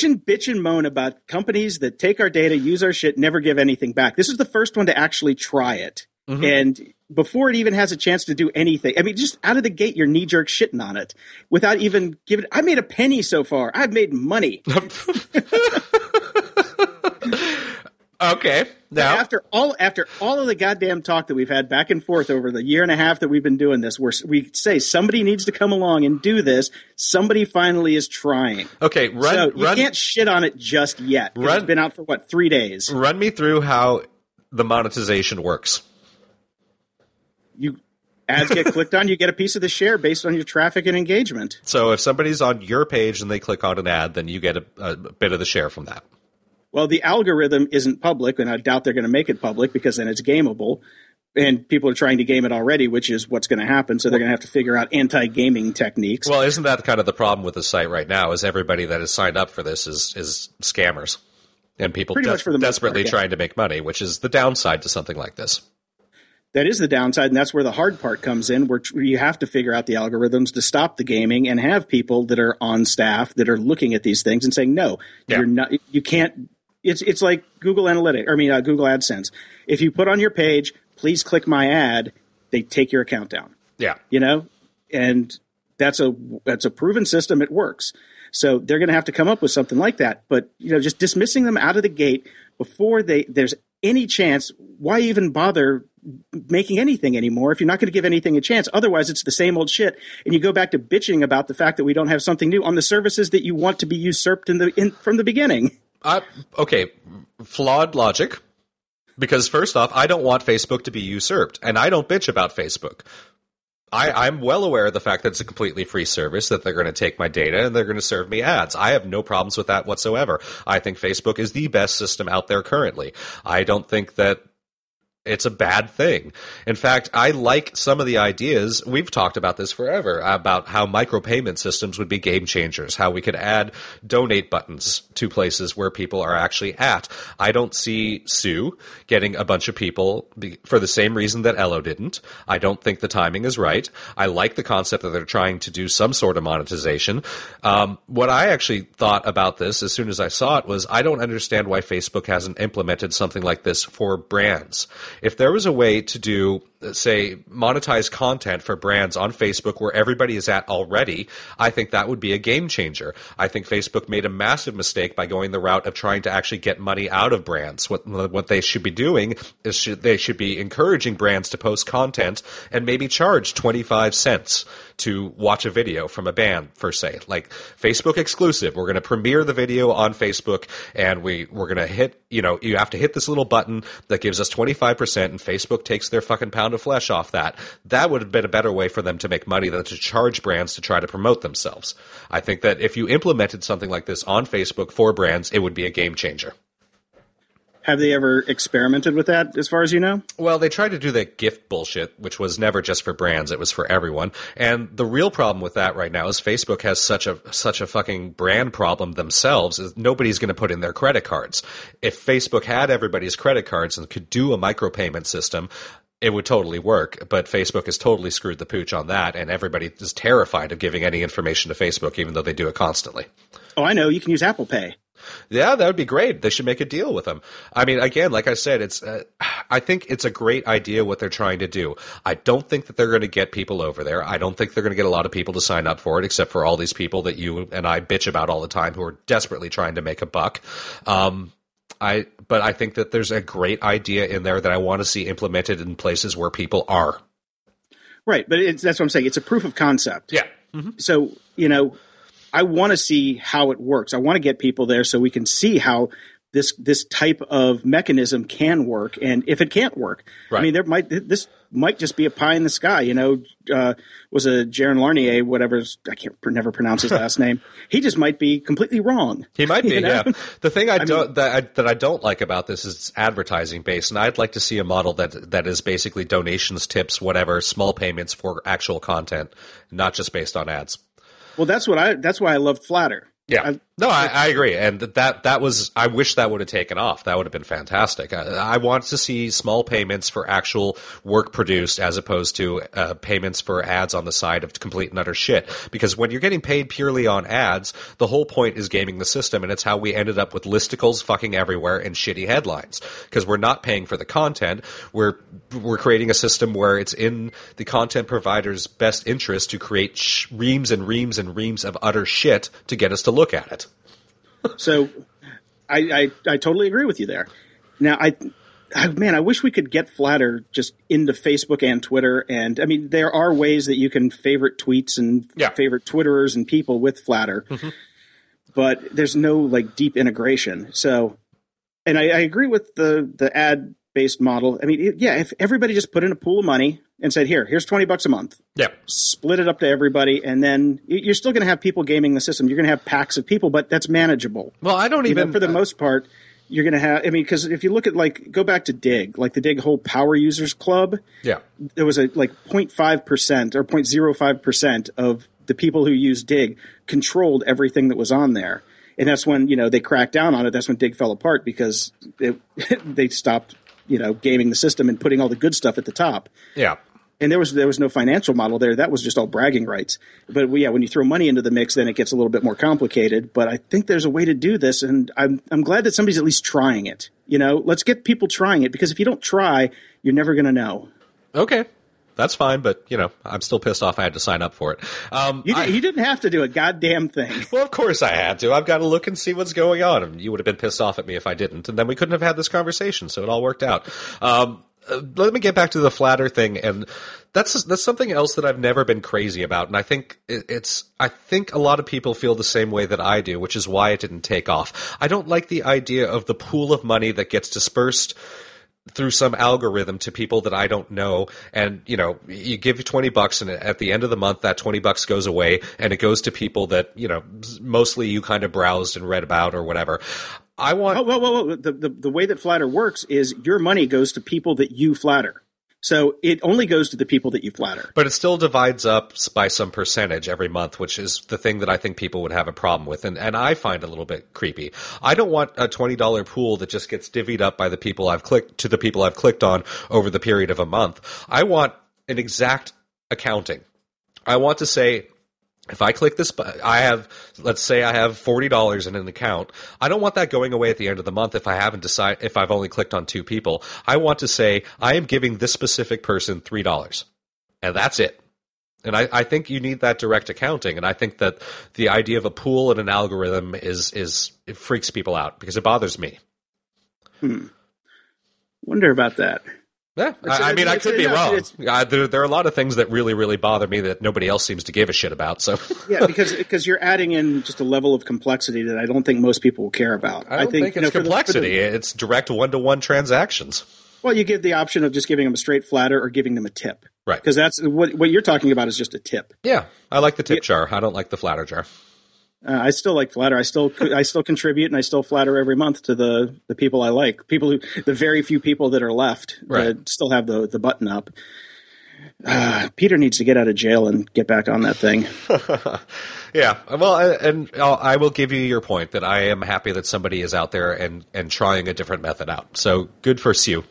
and bitch and moan about companies that take our data, use our shit, never give anything back. This is the first one to actually try it, mm-hmm. and before it even has a chance to do anything, I mean, just out of the gate, you're knee jerk shitting on it without even giving. I made a penny so far. I've made money. (laughs) (laughs) Okay. Now after all after all of the goddamn talk that we've had back and forth over the year and a half that we've been doing this, where we say somebody needs to come along and do this, somebody finally is trying. Okay, run. So you run, can't shit on it just yet. Run, it's been out for what three days. Run me through how the monetization works. You ads get clicked on, you get a piece of the share based on your traffic and engagement. So if somebody's on your page and they click on an ad, then you get a, a bit of the share from that. Well, the algorithm isn't public, and I doubt they're going to make it public because then it's gameable. And people are trying to game it already, which is what's going to happen. So they're going to have to figure out anti-gaming techniques. Well, isn't that kind of the problem with the site right now? Is everybody that has signed up for this is is scammers and people de- desperately part, yeah. trying to make money, which is the downside to something like this that is the downside, and that's where the hard part comes in, where you have to figure out the algorithms to stop the gaming and have people that are on staff that are looking at these things and saying, "No, yeah. you're not. You can't it's it's like Google Analytics. I mean, uh, Google AdSense. If you put on your page, please click my ad, they take your account down. Yeah. you know, and that's a that's a proven system. It works. So they're going to have to come up with something like that. But you know, just dismissing them out of the gate before they there's any chance. Why even bother making anything anymore if you're not going to give anything a chance? Otherwise, it's the same old shit, and you go back to bitching about the fact that we don't have something new on the services that you want to be usurped in the in, from the beginning. Uh, okay, flawed logic. Because first off, I don't want Facebook to be usurped, and I don't bitch about Facebook. I, I'm well aware of the fact that it's a completely free service, that they're going to take my data and they're going to serve me ads. I have no problems with that whatsoever. I think Facebook is the best system out there currently. I don't think that it's a bad thing. In fact, I like some of the ideas. We've talked about this forever about how micropayment systems would be game changers, how we could add donate buttons to places where people are actually at. I don't see Tsu getting a bunch of people be, for the same reason that Ello didn't. I don't think the timing is right. I like the concept that they're trying to do some sort of monetization. Um, what I actually thought about this as soon as I saw it was I don't understand why Facebook hasn't implemented something like this for brands if there was a way to do uh, say monetize content for brands on Facebook where everybody is at already, I think that would be a game changer. I think Facebook made a massive mistake by going the route of trying to actually get money out of brands. What what they should be doing is should, they should be encouraging brands to post content and maybe charge 25 cents to watch a video from a band for say like Facebook exclusive. We're going to premiere the video on Facebook and we we're going to hit, you know, you have to hit this little button that gives us 25% and Facebook takes their fucking pound of flesh off that. That would have been a better way for them to make money than to charge brands to try to promote themselves. I think that if you implemented something like this on Facebook for brands, it would be a game changer. Have they ever experimented with that, as far as you know? Well, they tried to do the gift bullshit, which was never just for brands; it was for everyone. And the real problem with that right now is Facebook has such a such a fucking brand problem themselves. Is nobody's going to put in their credit cards. If Facebook had everybody's credit cards and could do a micropayment system, it would totally work, but Facebook has totally screwed the pooch on that, and everybody is terrified of giving any information to Facebook, even though they do it constantly. Oh, I know. You can use Apple Pay. Yeah, that would be great. They should make a deal with them. I mean, again, like I said, it's. Uh, I think it's a great idea what they're trying to do. I don't think that they're going to get people over there. I don't think they're going to get a lot of people to sign up for it, except for all these people that you and I bitch about all the time who are desperately trying to make a buck. Um, I but I think that there's a great idea in there that I want to see implemented in places where people are. Right, but it's, that's what I'm saying. It's a proof of concept. Yeah. Mm-hmm. So you know, I want to see how it works. I want to get people there so we can see how this this type of mechanism can work, and if it can't work, right. I mean, there might this might just be a pie in the sky. You know, uh, was a Jaron Larnier whatever I can't never pronounce his last (laughs) name. He just might be completely wrong. He might (laughs) be. know? Yeah. The thing I, I don't mean, that I, that I don't like about this is it's advertising based, and I'd like to see a model that that is basically donations, tips, whatever, small payments for actual content, not just based on ads. Well, that's what I. That's why I loved Flattr. Yeah, I, no, I, I, agree, and that that was. I wish that would have taken off. That would have been fantastic. I, I want to see small payments for actual work produced, as opposed to uh, payments for ads on the side of complete and utter shit. Because when you're getting paid purely on ads, the whole point is gaming the system, and it's how we ended up with listicles fucking everywhere and shitty headlines. Because we're not paying for the content, we're we're creating a system where it's in the content provider's best interest to create sh- reams and reams and reams of utter shit to get us to look at it. So I, I, I totally agree with you there. Now I, I, man, I wish we could get Flattr just into Facebook and Twitter. And I mean, there are ways that you can favorite tweets and yeah. favorite Twitterers and people with Flattr, mm-hmm. but there's no like deep integration. So, and I, I agree with the the ad based model. I mean, yeah, if everybody just put in a pool of money and said, "Here, here's twenty bucks a month," yeah, split it up to everybody, and then you're still going to have people gaming the system. You're going to have packs of people, but that's manageable. Well, I don't even you know, for the uh, most part. You're going to have. I mean, because if you look at like go back to Digg, like the Digg whole Power Users Club, yeah, there was a like 0.5 percent or 0.05 percent of the people who use Digg controlled everything that was on there and that's when you know they cracked down on it. That's when Digg fell apart because it, (laughs) they stopped you know gaming the system and putting all the good stuff at the top. Yeah. And there was there was no financial model there. That was just all bragging rights. But yeah, when you throw money into the mix, then it gets a little bit more complicated. But I think there's a way to do this, and I'm I'm glad that somebody's at least trying it. You know, let's get people trying it because if you don't try, you're never going to know. Okay. That's fine, but you know, I'm still pissed off. I had to sign up for it. Um, You, I- you didn't have to do a goddamn thing. (laughs) well, of course I had to. I've got to look and see what's going on. And you would have been pissed off at me if I didn't, and then we couldn't have had this conversation. So it all worked out. Um, uh, let me get back to the Flattr thing, and that's that's something else that I've never been crazy about. And I think it, it's I think a lot of people feel the same way that I do, which is why it didn't take off. I don't like the idea of the pool of money that gets dispersed through some algorithm to people that I don't know. And, you know, you give 20 bucks and at the end of the month, that 20 bucks goes away and it goes to people that, you know, mostly you kind of browsed and read about or whatever. I want. Oh, well, well, well the, the, the way that Flattr works is your money goes to people that you flatter. So it only goes to the people that you flatter. But it still divides up by some percentage every month, which is the thing that I think people would have a problem with. And, and I find a little bit creepy. I don't want a $20 pool that just gets divvied up by the people I've clicked to the people I've clicked on over the period of a month. I want an exact accounting. I want to say, if I click this, I have, let's say I have $40 in an account. I don't want that going away at the end of the month if I haven't decided, if I've only clicked on two people. I want to say, I am giving this specific person $3. And that's it. And I, I think you need that direct accounting. And I think that the idea of a pool and an algorithm is, is, it freaks people out because it bothers me. Hmm. Wonder about that. Yeah, It's- I, I mean, I it's- could be it's- wrong. it's- Uh, there, there are a lot of things that really, really bother me that nobody else seems to give a shit about. So (laughs) Yeah, because because you're adding in just a level of complexity that I don't think most people will care about. I don't think, you know, it's for the- for the- complexity. it's direct one to one transactions. well, you give the option of just giving them a straight flatter or giving them a tip. Right. Because that's what what you're talking about is just a tip. Yeah, I like the tip jar. I don't like the flatter jar. Uh, I still like Flattr. I still I still contribute and I still flatter every month to the the people I like. People who the very few people that are left Right. that still have the the button up. Uh, Peter needs to get out of jail and get back on that thing. (laughs) Yeah, well, I- and I'll, I will give you your point that I am happy that somebody is out there and and trying a different method out. So good for Tsu.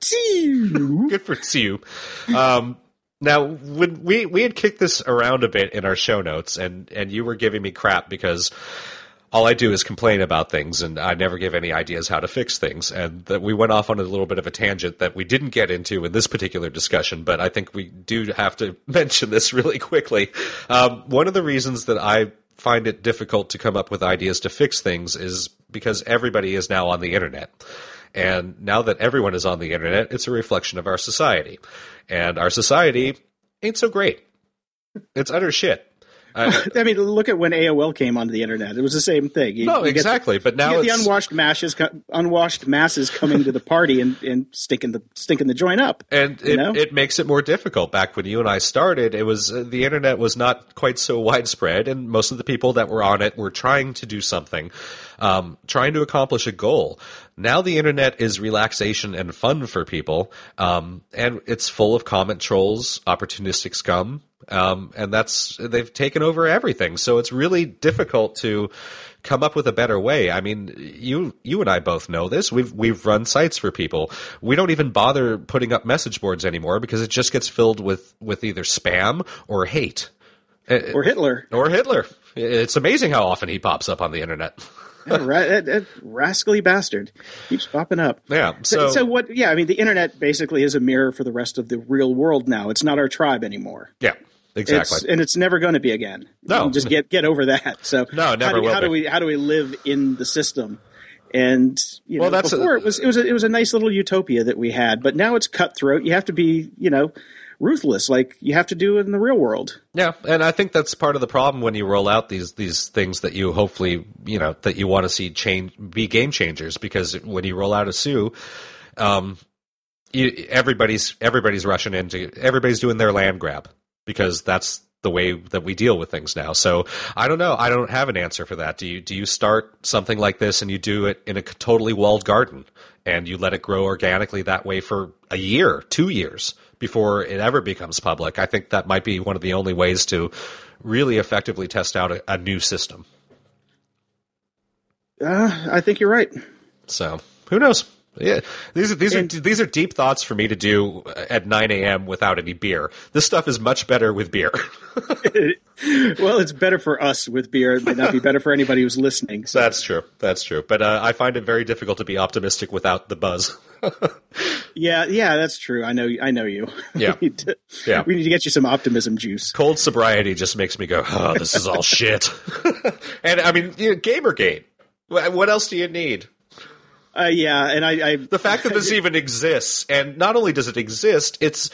(laughs) Good for Tsu. Um, now, when we we had kicked this around a bit in our show notes, and and you were giving me crap because all I do is complain about things, and I never give any ideas how to fix things, and that we went off on a little bit of a tangent that we didn't get into in this particular discussion, but I think we do have to (laughs) mention this really quickly. Um, one of the reasons that I find it difficult to come up with ideas to fix things is because everybody is now on the internet. And now that everyone is on the internet, it's a reflection of our society. And our society ain't so great. It's utter shit. I, (laughs) I mean, look at when AOL came onto the internet. It was the same thing. You, no, you get the- exactly. but now the unwashed masses, unwashed masses coming to the party and, and stinking the stinking the joint up. and it, know? it makes it more difficult. Back when you and I started, it was uh, the internet was not quite so widespread, and most of the people that were on it were trying to do something, um, trying to accomplish a goal. Now the internet is relaxation and fun for people, um, and it's full of comment trolls, opportunistic scum, um, and that's they've taken over everything. So it's really difficult to come up with a better way. I mean, you you and I both know this. We've we've run sites for people. We don't even bother putting up message boards anymore because it just gets filled with with either spam or hate Or Hitler. or Hitler. It's amazing how often he pops up on the internet. (laughs) Ra- that, that rascally bastard keeps popping up. Yeah, So, so- so what? Yeah, I mean, the internet basically is a mirror for the rest of the real world now. It's not our tribe anymore. Yeah, exactly. It's, and it's never going to be again. No. just get get over that. So (laughs) No, never how do, will how do we how do we live in the system? And you Well, know, that's a- before it was it was a, it was a nice little utopia that we had, but now it's cutthroat. You have to be you know ruthless, like you have to do in the real world. Yeah, and I think that's part of the problem when you roll out these these things that you hopefully you know that you want to see change be game changers because when you roll out a Tsu, um, you, everybody's everybody's rushing into everybody's doing their land grab because that's the way that we deal with things now. So I don't know. I don't have an answer for that. Do you do you start something like this and you do it in a totally walled garden and you let it grow organically that way for a year, two years before it ever becomes public? I think that might be one of the only ways to really effectively test out a, a new system. Uh, I think you're right. So who knows? Yeah, these are these And- are these are deep thoughts for me to do at 9 a.m. without any beer. This stuff is much better with beer. (laughs) well, it's better for us with beer. It might not be better for anybody who's listening. So, (laughs) That's true. That's true. But uh, I find it very difficult to be optimistic without the buzz. (laughs) yeah, yeah, that's true. I know. I know you. Yeah. we, need to, Yeah. we need to get you some optimism juice. Cold sobriety just makes me go, "Oh, this is all shit." and I mean, you know, GamerGate. What else do you need? Uh, yeah, and I, I The fact that this (laughs) even exists, and not only does it exist, it's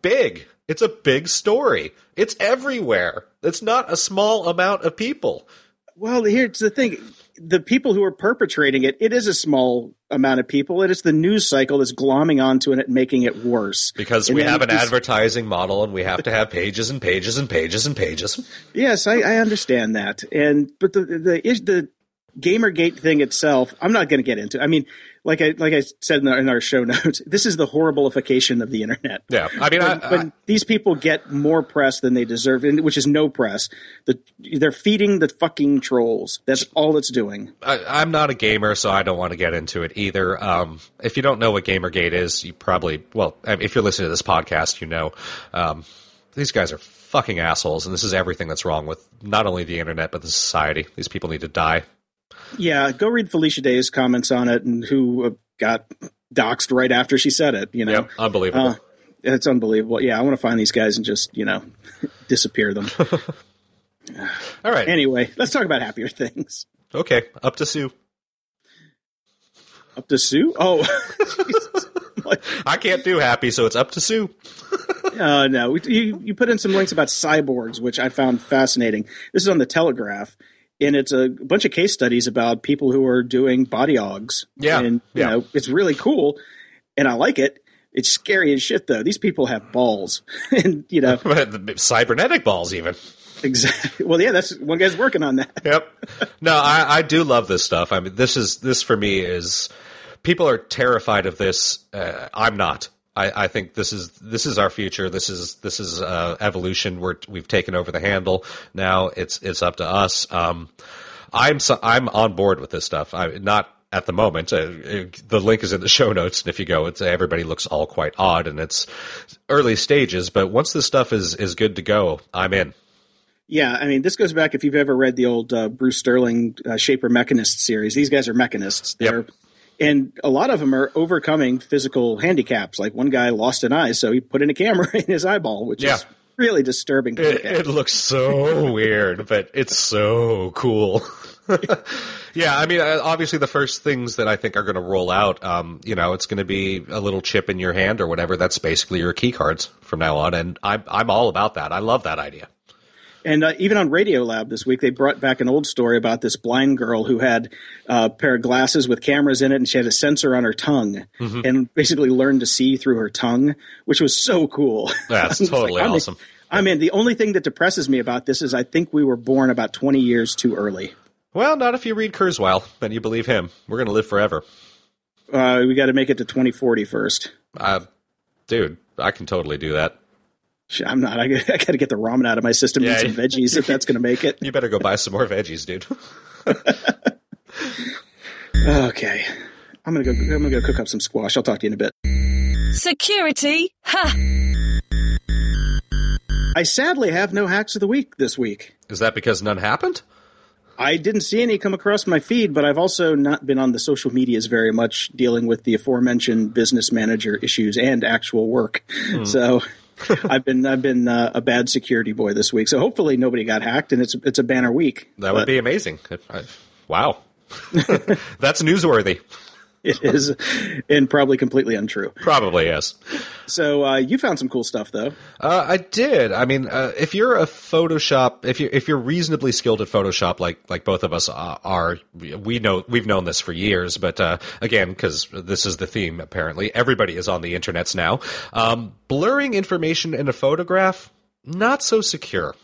big. It's a big story. It's everywhere. It's not a small amount of people. Well, here's the thing: the people who are perpetrating it, it is a small amount of people. It is the news cycle that's glomming onto it and making it worse. Because And we have an advertising model and we have to have pages and pages and pages and pages. (laughs) Yes, I, I understand that, and but the the is the GamerGate thing itself, I'm not going to get into. I mean, like I like I said in our, in our show (laughs) notes, this is the horriblification of the internet. Yeah. I mean, when, I, when these people get more press than they deserve, and which is no press. The, they're feeding the fucking trolls. That's all it's doing. I, I'm not a gamer, so I don't want to get into it either. Um, if you don't know what GamerGate is, you probably, well, if you're listening to this podcast, you know. Um, these guys are fucking assholes, and this is everything that's wrong with not only the internet, but the society. These people need to die. Yeah, go read Felicia Day's comments on it and who uh, got doxxed right after she said it. You know, Yep. Unbelievable. Uh, it's unbelievable. Yeah, I want to find these guys and just you know (laughs) disappear them. (laughs) All right. anyway, let's talk about happier things. okay. Up to Sue. Up to Sue. Oh, (laughs) I can't do happy, so it's up to Sue. uh, no, you you put in some links about cyborgs, which I found fascinating. This is on the Telegraph, and it's a bunch of case studies about people who are doing body ogs. Yeah, and you yeah. know it's really cool, and I like it. It's scary as shit, though. These people have balls, (laughs) and you know (laughs) the cybernetic balls, even. exactly. Well, yeah, that's one guy's working on that. Yep. (laughs) No, I, I do love this stuff. I mean, this is this for me is people are terrified of this. Uh, I'm not. I, I think this is this is our future. This is this is uh, evolution. We're we've taken over the handle. Now it's it's up to us. Um, I'm so, I'm on board with this stuff. I not at the moment. Uh, uh, the link is in the (laughs) show notes, and if you go, it's everybody looks all quite odd, and it's early stages. But once this stuff is is good to go, I'm in. Yeah, I mean, this goes back if you've ever read the old uh, Bruce Sterling uh, Shaper Mechanist series. These guys are mechanists. They're, And a lot of them are overcoming physical handicaps. Like one guy lost an eye, so he put in a camera (laughs) in his eyeball, which Yeah. is really disturbing. It, it looks so (laughs) weird, but it's so cool. (laughs) yeah, I mean, uh, obviously, the first things that I think are going to roll out, um, you know, it's going to be a little chip in your hand or whatever. That's basically your key cards from now on, and I'm I'm all about that. I love that idea. And uh, even on Radiolab this week, they brought back an old story about this blind girl who had uh, a pair of glasses with cameras in it, and she had a sensor on her tongue, Mm-hmm. and basically learned to see through her tongue, which was so cool. That's (laughs) totally I'm awesome. I'm in. The only thing that depresses me about this is I think we were born about 20 years too early. Well, not if you read Kurzweil, then you believe him. We're going to live forever, Uh, we got to make it to 2040 first. uh, dude. I can totally do that. Sh- I'm not. I, (laughs) got to get the ramen out of my system Yeah. and some veggies if that's going to make it. (laughs) You better go buy some more veggies, dude. (laughs) Okay. I'm gonna go. I'm gonna go cook up some squash. I'll talk to you in a bit. Security? Ha! I sadly have no hacks of the week this week. Is that because none happened? I didn't see any come across my feed, but I've also not been on the social medias very much dealing with the aforementioned business manager issues and actual work. Hmm. So (laughs) I've been I've been uh, a bad security boy this week. So hopefully nobody got hacked and it's it's a banner week. That would be amazing. I- wow, (laughs) that's newsworthy. It (laughs) is and probably completely untrue. Probably yes. So uh, you found some cool stuff though. Uh, I did. I mean, uh, if you're a Photoshop, if you're if you're reasonably skilled at Photoshop, like like both of us are, we know we've known this for years. But uh, again, because this is the theme, apparently everybody is on the internets now. Um, blurring information in a photograph not so secure.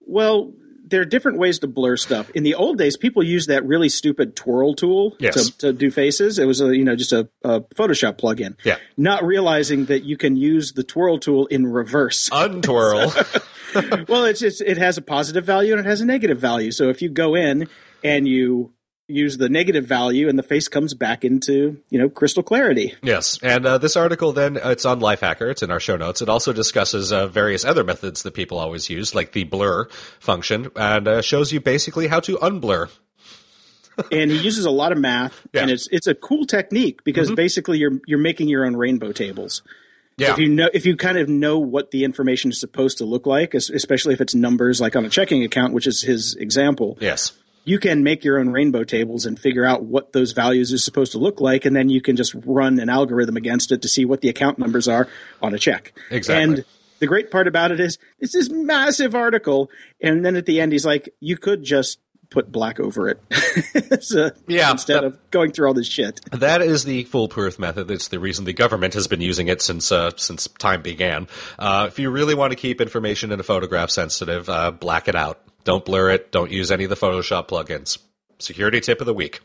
Well, there are different ways to blur stuff. In the old days, people used that really stupid twirl tool Yes. to, to do faces. It was a you know just a, a Photoshop plugin. Yeah. Not realizing that you can use the twirl tool in reverse. Untwirl. (laughs) well, it's, it's it has a positive value and it has a negative value. So if you go in and you use the negative value, and the face comes back into you know crystal clarity. Yes, and uh, this article then it's on Lifehacker. It's in our show notes. It also discusses uh, various other methods that people always use, like the blur function, and uh, shows you basically how to unblur. and he uses a lot of math, (laughs) Yeah. and it's it's a cool technique because basically you're you're making your own rainbow tables. Yeah, If you know if you kind of know what the information is supposed to look like, especially if it's numbers like on a checking account, which is his example, yes, you can make your own rainbow tables and figure out what those values are supposed to look like, and then you can just run an algorithm against it to see what the account numbers are on a check. Exactly. And the great part about it is it's this massive article, and then at the end he's like, you could just put black over it, (laughs) So, Yeah, instead that- of going through all this shit. That is the foolproof method. It's the reason the government has been using it since uh, since time began. Uh, if you really want to keep information in a photograph sensitive, uh, black it out. Don't blur it. Don't use any of the Photoshop plugins. Security tip of the week.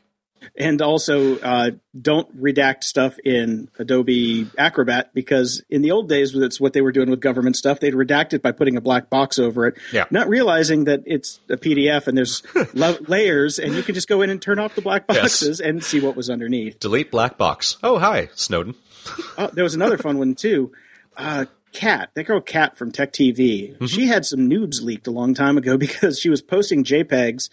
And also, uh, don't redact stuff in Adobe Acrobat because in the old days, that's what they were doing with government stuff. They'd redact it by putting a black box over it, Yeah. not realizing that it's a PDF and there's (laughs) lo- layers, and you can just go in and turn off the black boxes and see what was underneath. Delete black box. Oh, hi, Snowden. Oh, there was another fun one too. Uh, Kat, that girl Cat from Tech TV, she had some nudes leaked a long time ago (laughs) because she was posting JPEGs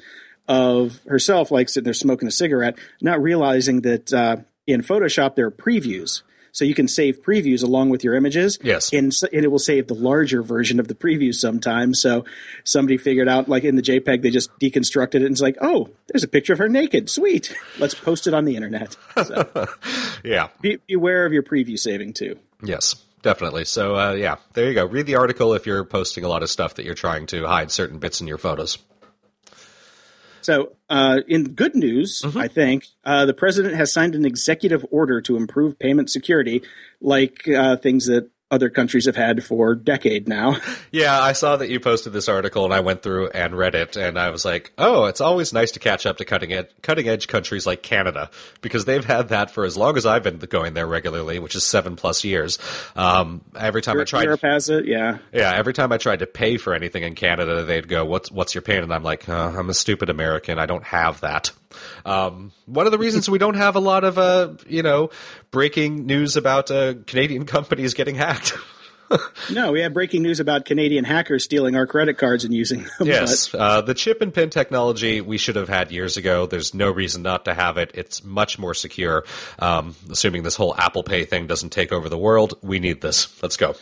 of herself, like sitting there smoking a cigarette, not realizing that uh, in Photoshop there are previews. So you can save previews along with your images. Yes. And, and it will save the larger version of the preview sometimes. So somebody figured out, like in the JPEG, they just deconstructed it and it's like, oh, there's a picture of her naked. Sweet. Let's post it on the internet. So (laughs) Yeah. be, beware of your preview saving too. Yes. Definitely. So, uh, yeah, there you go. Read the article if you're posting a lot of stuff that you're trying to hide certain bits in your photos. So, uh, in good news, I think uh, the president has signed an executive order to improve payment security, like uh, things that other countries have had for decade now. (laughs) Yeah, I saw that you posted this article, and I went through and read it, and I was like, "Oh, it's always nice to catch up to cutting edge, cutting edge countries like Canada because they've had that for as long as I've been going there regularly, which is seven plus years. Um, every time I tried, Europe has it, yeah. yeah, every time I tried to pay for anything in Canada, they'd go, "What's what's your pin?" And I'm like, uh, "I'm a stupid American. I don't have that." Um, one of the reasons we don't have a lot of, uh, you know, breaking news about uh, Canadian (laughs) companies getting hacked. (laughs) No, we have breaking news about Canadian hackers stealing our credit cards and using them. Yes, uh, the chip and pin technology we should have had years ago. There's no reason not to have it. It's much more secure. Um, assuming this whole Apple Pay thing doesn't take over the world, we need this. Let's go.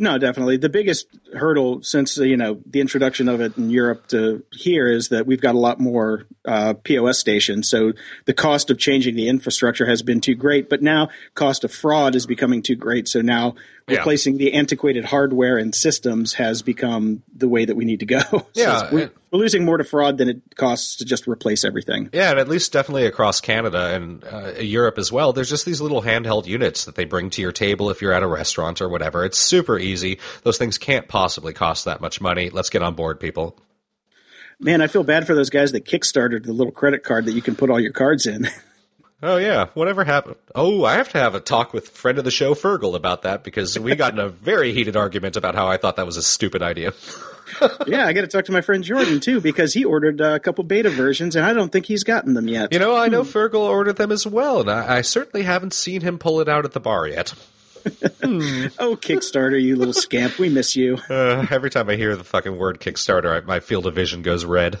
No, definitely. The biggest hurdle since you know the introduction of it in Europe to here is that we've got a lot more uh, POS stations. So the cost of changing the infrastructure has been too great, but now cost of fraud is becoming too great. So now Yeah. replacing the antiquated hardware and systems has become the way that we need to go. (laughs) So Yeah, and- we're losing more to fraud than it costs to just replace everything. Yeah, and at least definitely across Canada and uh, Europe as well. There's just these little handheld units that they bring to your table if you're at a restaurant or whatever. It's super easy. Those things can't possibly cost that much money. Let's get on board, people. Man, I feel bad for those guys that kickstarted the little credit card that you can put all your cards in. (laughs) Oh yeah, whatever happened? Oh, I have to have a talk with friend of the show Fergal about that because we got in a very heated argument about how I thought that was a stupid idea. (laughs) yeah, I got to talk to my friend Jordan too because he ordered uh, a couple beta versions and I don't think he's gotten them yet. You know, I know Fergal ordered them as well, and I, I certainly haven't seen him pull it out at the bar yet. (laughs) Oh, Kickstarter, you little scamp, we miss you. Uh, every time I hear the fucking word Kickstarter, I, my field of vision goes red.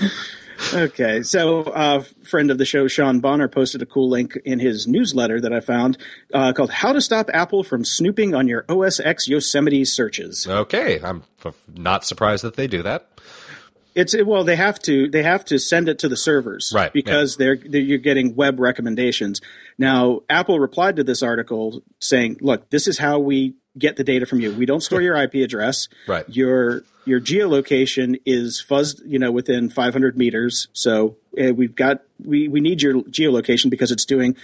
(laughs) Okay, so uh, friend of the show, Sean Bonner, posted a cool link in his newsletter that I found uh, called "How to Stop Apple from Snooping on Your OS X Yosemite Searches." Okay, I'm not surprised that they do that. It's well, they have to they have to send it to the servers, Right, Because they're, they're you're getting web recommendations. Now, Apple replied to this article saying, "Look, this is how we get the data from you. We don't store your IP address. Right. Your your geolocation is fuzzed, you know, within 500 meters. So uh, we've got we we need your geolocation because it's doing."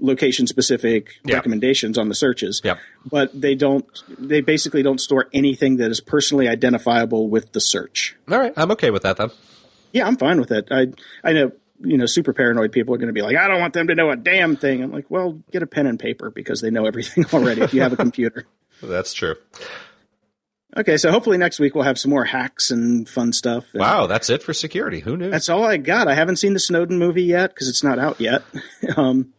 location specific Yeah. recommendations on the searches Yep. but they don't they basically don't store anything that is personally identifiable with the search All right, I'm okay with that then. yeah, I'm fine with it. I I know you know super paranoid people are going to be like, I don't want them to know a damn thing. I'm like, well, get a pen and paper because they know everything (laughs) already if you have a computer. That's true. Okay, so hopefully next week we'll have some more hacks and fun stuff. And Wow, that's it for security. Who knew? That's all I got. I haven't seen the Snowden movie yet because it's not out yet. (laughs) um,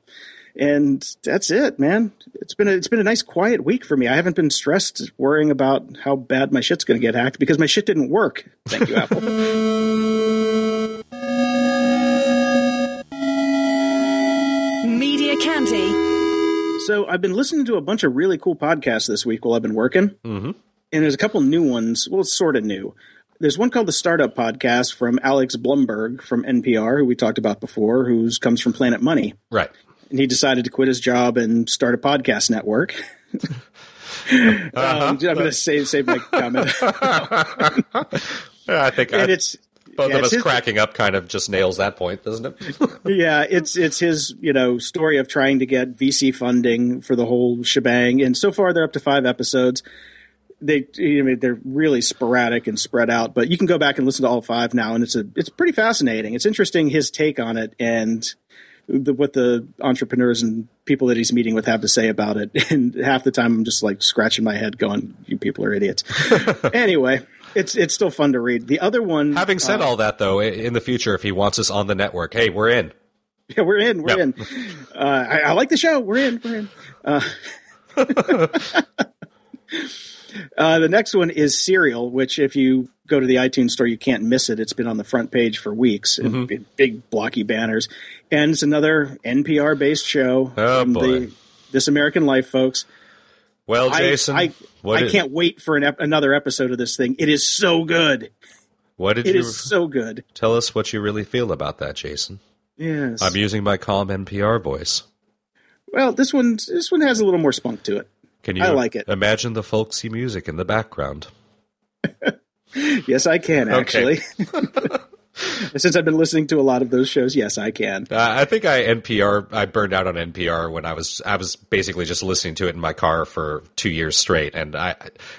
and that's it, man. It's been a, it's been a nice quiet week for me. I haven't been stressed worrying about how bad my shit's going to get hacked because my shit didn't work. Thank you, Apple. (laughs) So I've been listening to a bunch of really cool podcasts this week while I've been working, mm-hmm. and there's a couple new ones. Well, it's sort of new. There's one called the Startup Podcast from Alex Blumberg from NPR, who we talked about before, who comes from Planet Money, right. and he decided to quit his job and start a podcast network. (laughs) um, I'm going to say save my comment, (laughs) I think I, it's both yeah, of us his- cracking up kind of just nails that point, doesn't it? (laughs) yeah, it's it's his you know story of trying to get VC funding for the whole shebang, and so far they're up to five episodes. They I mean, they're really sporadic and spread out, but you can go back and listen to all five now, and it's a it's pretty fascinating. It's interesting his take on it and the, what the entrepreneurs and people that he's meeting with have to say about it. (laughs) And half the time, I'm just like scratching my head, going, "You people are idiots." (laughs) anyway. It's it's still fun to read. The other one, Having said all that, though, in the future, if he wants us on the network, hey, we're in. Yeah, we're in. We're Yep. in. Uh, I, I like the show. We're in. We're in. Uh, (laughs) uh, the next one is Serial, which if you go to the iTunes store, you can't miss it. It's been on the front page for weeks, in Mm-hmm. big, big blocky banners, and it's another NPR based show Oh, from boy. the This American Life folks. Well, I- Jason, I, what I did- can't wait for an ep- another episode of this thing. It is so good. What did It you is so good. tell us? What you really feel about that, Jason? Yes. I'm using my calm NPR voice. well, this one this one has a little more spunk to it. Can you I like it. imagine the folksy music in the background? (laughs) Yes, I can Okay. (laughs) (laughs) Since I've been listening to a lot of those shows, yes, I can. Uh, I think I NPR. I burned out on NPR when I was I was basically just listening to it in my car for two years straight, and I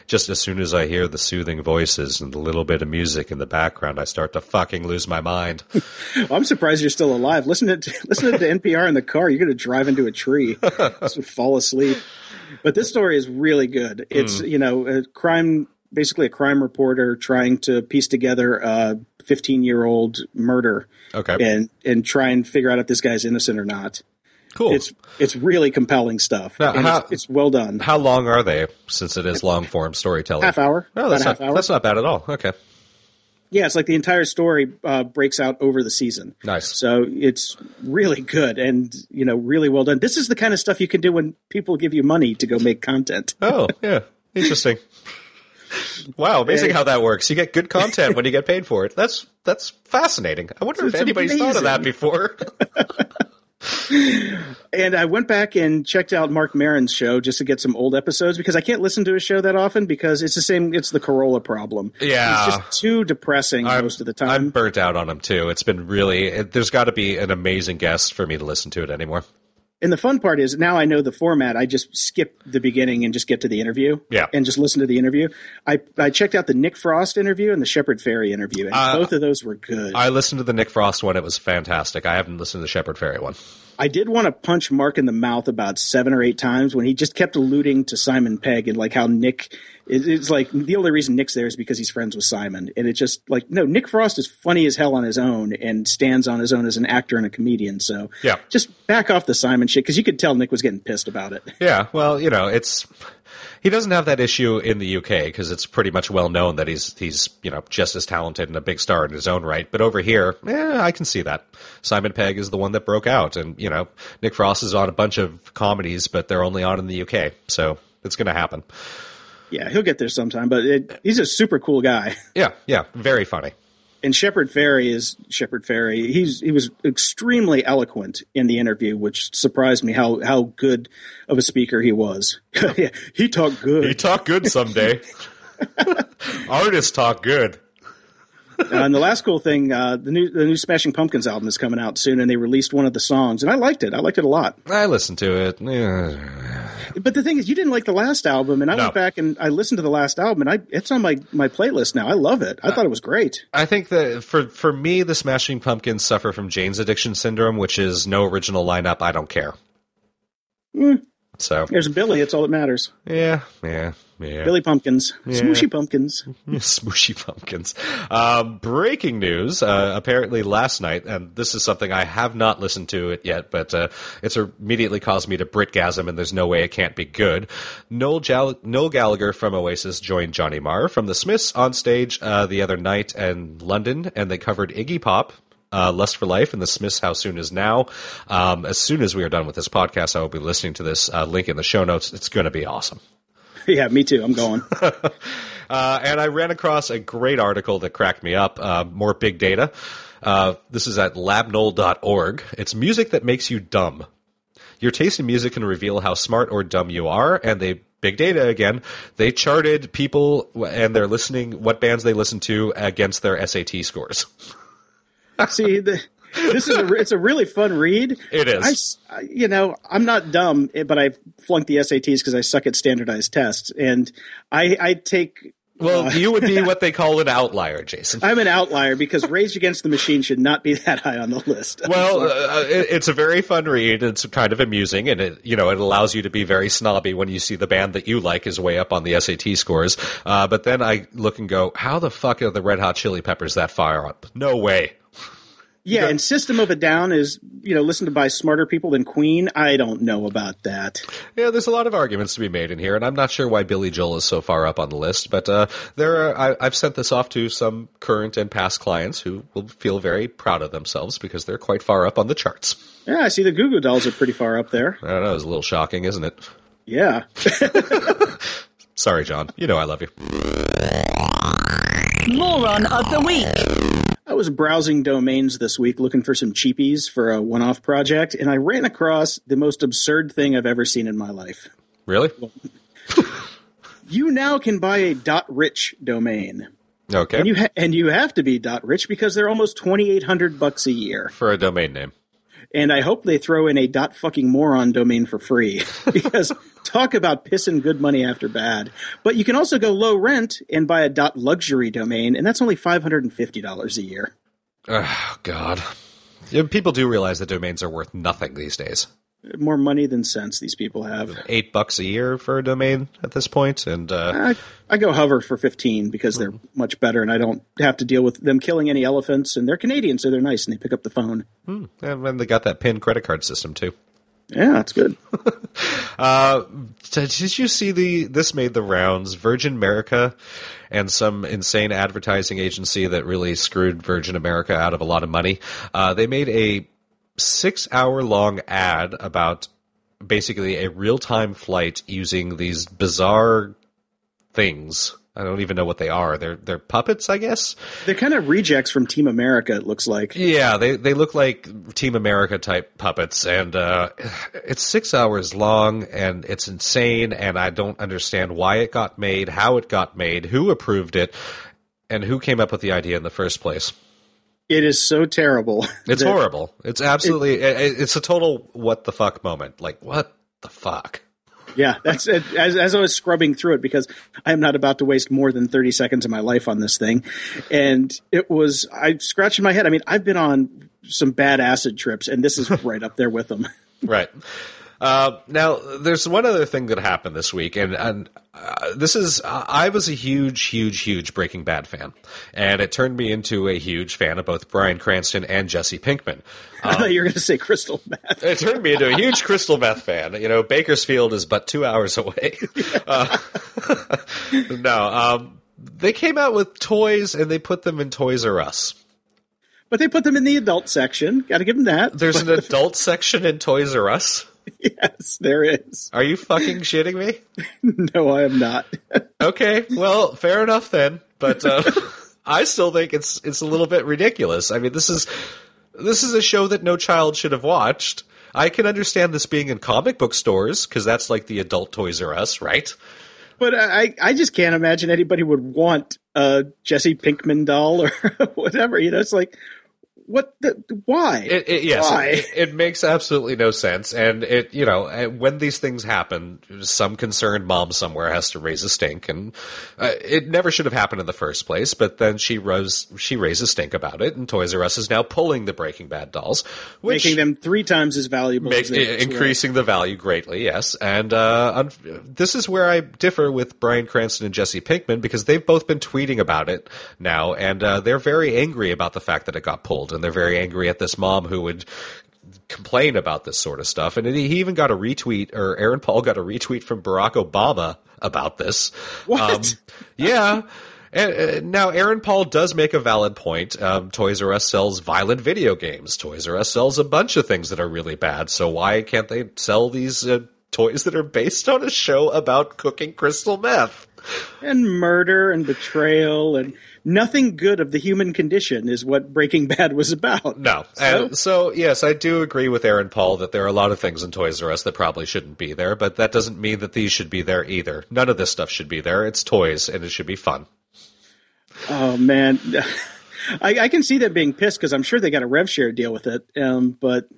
just as soon as I hear the soothing voices and the little bit of music in the background, I start to fucking lose my mind. (laughs) Well, I'm surprised you're still alive. Listen to (laughs) listen to NPR in the car. You're going to drive into a tree, just fall asleep. But this story is really good. It's you know a crime, basically a crime reporter trying to piece together a 15 year old murder, Okay, and and try and figure out if this guy's innocent or not. cool. It's it's really compelling stuff. Now, and how- it's, it's well done. How long are they? Since it is long form storytelling, Half hour, Oh, that's not half hour. that's not bad at all. Okay, Yeah, it's like the entire story uh, breaks out over the season. nice. So it's really good and you know really well done. This is the kind of stuff you can do when people give you money to go make content. Oh, (laughs) yeah. Interesting. Wow, amazing how that works. You get good content when you get paid for it. That's that's fascinating. I wonder if anybody's thought of that before. (laughs) And I went back and checked out Marc Maron's show just to get some old episodes because I can't listen to his show that often because it's the same. It's the Carolla problem. Yeah. it's just too depressing i most of the time. I'm burnt out on him too. It's been really. It, there's got to be an amazing guest for me to listen to it anymore. And the fun part is now I know the format. I just skip the beginning and just get to the interview. Yeah. And just listen to the interview. I, I checked out the Nick Frost interview and the Shepard Fairey interview, and uh, both of those were good. I listened to the Nick Frost one. It was fantastic. I haven't listened to the Shepard Fairey one. I did want to punch Marc in the mouth about seven or eight times when he just kept alluding to Simon Pegg and like how Nick it- it's like the only reason Nick's there is because he's friends with Simon. And it just like no, Nick Frost is funny as hell on his own and stands on his own as an actor and a comedian. So Yeah. just back off the Simon shit because you could tell Nick was getting pissed about it. Yeah, well, you know, it's he doesn't have that issue in the UK because it's pretty much well known that he's he's you know just as talented and a big star in his own right. But over here, yeah, I can see that Simon Pegg is the one that broke out, and you know Nick Frost is on a bunch of comedies, but they're only on in the UK, so it's going to happen. Yeah, he'll get there sometime, but it, he's a super cool guy. Yeah, yeah, very funny. And Shepard Fairey is Shepard Fairey. He's he was extremely eloquent in the interview, which surprised me how how good of a speaker he was. yeah, (laughs) he talked good. He talked good someday. (laughs) Artists talk good. Uh, and the last cool thing, uh, the new the new Smashing Pumpkins album is coming out soon, and they released one of the songs, and I liked it. I liked it a lot. I listened to it. Yeah. But the thing is, you didn't like the last album, and I No. went back and I listened to the last album, and I it's on my my playlist now. I love it. I thought it was great. I think that for for me, the Smashing Pumpkins suffer from Jane's addiction syndrome, which is no original lineup. I don't care. So There's Billy. It's all that matters. yeah, yeah, yeah. Billy Pumpkins, smooshy pumpkins. (laughs) Smooshy pumpkins. Um, breaking news. Uh, apparently last night, and this is something I have not listened to it yet, but uh, it's immediately caused me to Britgasm, and there's no way it can't be good. Noel, Jal- Noel Gallagher from Oasis joined Johnny Marr from the Smiths on stage uh, the other night in London, and they covered Iggy Pop. Uh, Lust for Life and the Smiths How Soon Is Now. Um, as soon as we are done with this podcast, I will be listening to this uh, link in the show notes. It's going to be awesome. (laughs) yeah, me too. I'm going. (laughs) Uh, and I ran across a great article that cracked me up. Uh, more big data. Uh, this is at labnol.org. It's music that makes you dumb. Your taste in music can reveal how smart or dumb you are, and they big data again. They charted people and their listening, what bands they listen to against their SAT scores. (laughs) See, the, this is a, it's a really fun read. It is. I you know, I'm not dumb, eh, but I flunked the SATs because I suck at standardized tests, and I, I take. Well, you would be (laughs) what they call an outlier, Jason. I'm an outlier because Rage Against the Machine should not be (laughs) that high on the list. Well, uh, it, it's a very fun read. It's kind of amusing, and it you know it allows you to be very snobby when you see the band that you like is way up on the SAT scores. Uh, but then I look and go, how the fuck are the Red Hot Chili Peppers that far up? No way. Yeah, and System of a Down is you know listened to by smarter people than Queen. I don't know about that. Yeah, there's a lot of arguments to be made in here, and I'm not sure why Billy Joel is so far up on the list. But uh, there, are, I, I've sent this off to some current and past clients who will feel very proud of themselves because they're quite far up on the charts. Yeah, I see the Goo Goo Dolls are pretty far up there. I don't know, it's a little shocking, isn't it? Yeah. (laughs) Sorry, John. You know I love you. Moron of the week. I was browsing domains this week looking for some cheapies for a one off project, and I ran across the most absurd thing I've ever seen in my life. Really? (laughs) You now can buy a .rich domain. Okay. And you ha- and you have to be .rich because they're almost 2800 bucks a year. For a domain name. And I hope they throw in a dot fucking moron domain for free (laughs) because talk about pissing good money after bad. But you can also go low rent and buy a dot luxury domain, and that's only $550 a year. Oh, God. Yeah, people do realize that domains are worth nothing these days. More money than sense these people have. Eight bucks a year for a domain at this point, and uh, I, I go hover for 15 because they're much better and I don't have to deal with them killing any elephants and they're Canadian so they're nice and they pick up the phone. and then they got that PIN credit card system too. Yeah, that's good. (laughs) Did did you see the? This made the rounds. Virgin America and some insane advertising agency that really screwed Virgin America out of a lot of money. Uh, they made a six-hour-long ad about basically a real-time flight using these bizarre things. I don't even know what they are. They're they're puppets, I guess. They're kind of rejects from Team America it looks like. Yeah, they they look like Team America type puppets, and uh, it's six hours long, and it's insane, and I don't understand why it got made, how it got made, who approved it, and who came up with the idea in the first place. It is so terrible. (laughs) It's horrible. It's absolutely. it, it's a total what the fuck moment. Like what the fuck. Yeah, that's it. As, as I was scrubbing through it because I am not about to waste more than 30 seconds of my life on this thing. And it was, I scratched my head. I mean, I've been on some bad acid trips and this is right up there with them. Right. Uh, now, there's one other thing that happened this week, and, and uh, this is I was a huge, huge, huge Breaking Bad fan, and it turned me into a huge fan of both Bryan Cranston and Jesse Pinkman. (laughs) I thought you were going to say crystal meth. It turned me into a huge crystal meth fan. You know, Bakersfield is but two hours away. (laughs) Uh, (laughs) no, um, they came out with toys and they put them in Toys R Us. But they put them in the adult section. Got to give them that. There's an adult section in Toys R Us. (laughs) yes, there is. Are you fucking shitting me? (laughs) No, I am not. (laughs) Okay, well, fair enough then. But uh, I still think it's it's a little bit ridiculous. I mean, this is this is a show that no child should have watched. I can understand this being in comic book stores because that's like the adult Toys R Us, right? But I, I just can't imagine anybody would want a Jesse Pinkman doll or whatever. You know, it's like, what the why? It, it, yes, Why? it, it makes absolutely no sense, and it you know when these things happen, some concerned mom somewhere has to raise a stink, and uh, it never should have happened in the first place. But then she rose, she raised a stink about it, and Toys R Us is now pulling the Breaking Bad dolls, which Making them three times as valuable make, as once were. increasing the value greatly. Yes, and uh, un- this is where I differ with Bryan Cranston and Jesse Pinkman because they've both been tweeting about it now, and uh, they're very angry about the fact that it got pulled, and they're very angry at this mom who would complain about this sort of stuff. And he even got a retweet, or Aaron Paul got a retweet from Barack Obama about this. Um, What? yeah. And, uh, now, Aaron Paul does make a valid point. Um, Toys R Us sells violent video games. Toys R Us sells a bunch of things that are really bad. So why can't they sell these uh, toys that are based on a show about cooking crystal meth? And murder and betrayal and nothing good of the human condition is what Breaking (laughs) Bad was about. No. So, And so, yes, I do agree with Aaron Paul that there are a lot of things in Toys R Us that probably shouldn't be there, but that doesn't mean that these should be there either. None of this stuff should be there. It's toys, and it should be fun. oh man, (laughs) I, I can see them being pissed because I'm sure they got a rev share deal with it. Um, but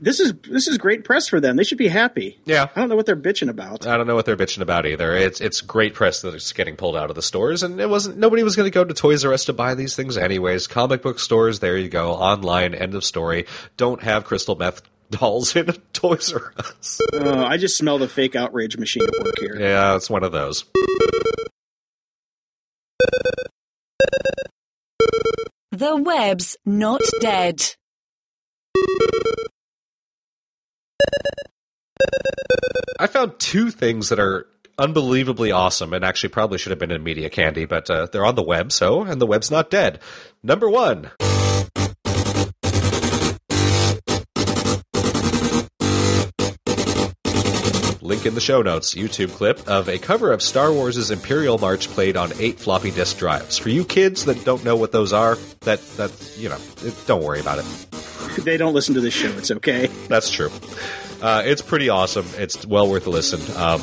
this is this is great press for them. They should be happy. Yeah. I don't know what they're bitching about. I don't know what they're bitching about either. It's it's great press that it's getting pulled out of the stores, and it wasn't. Nobody was going to go to Toys R Us to buy these things anyways. Comic book stores, there you go. Online, end of story. Don't have crystal meth (laughs) dolls in (laughs) Toys R Us. Oh, I just smell the fake outrage machine at work here. Yeah, it's one of those. The web's not dead. I found two things that are unbelievably awesome and actually probably should have been in media candy, but uh, they're on the web, so, and the web's not dead. Number one. Link in the show notes, YouTube clip of a cover of Star Wars' Imperial March played on eight floppy disk drives. For you kids that don't know what those are, that, that, you know, don't worry about it. (laughs) They don't listen to this show. It's okay. That's true. Uh, it's pretty awesome. It's well worth a listen. Um,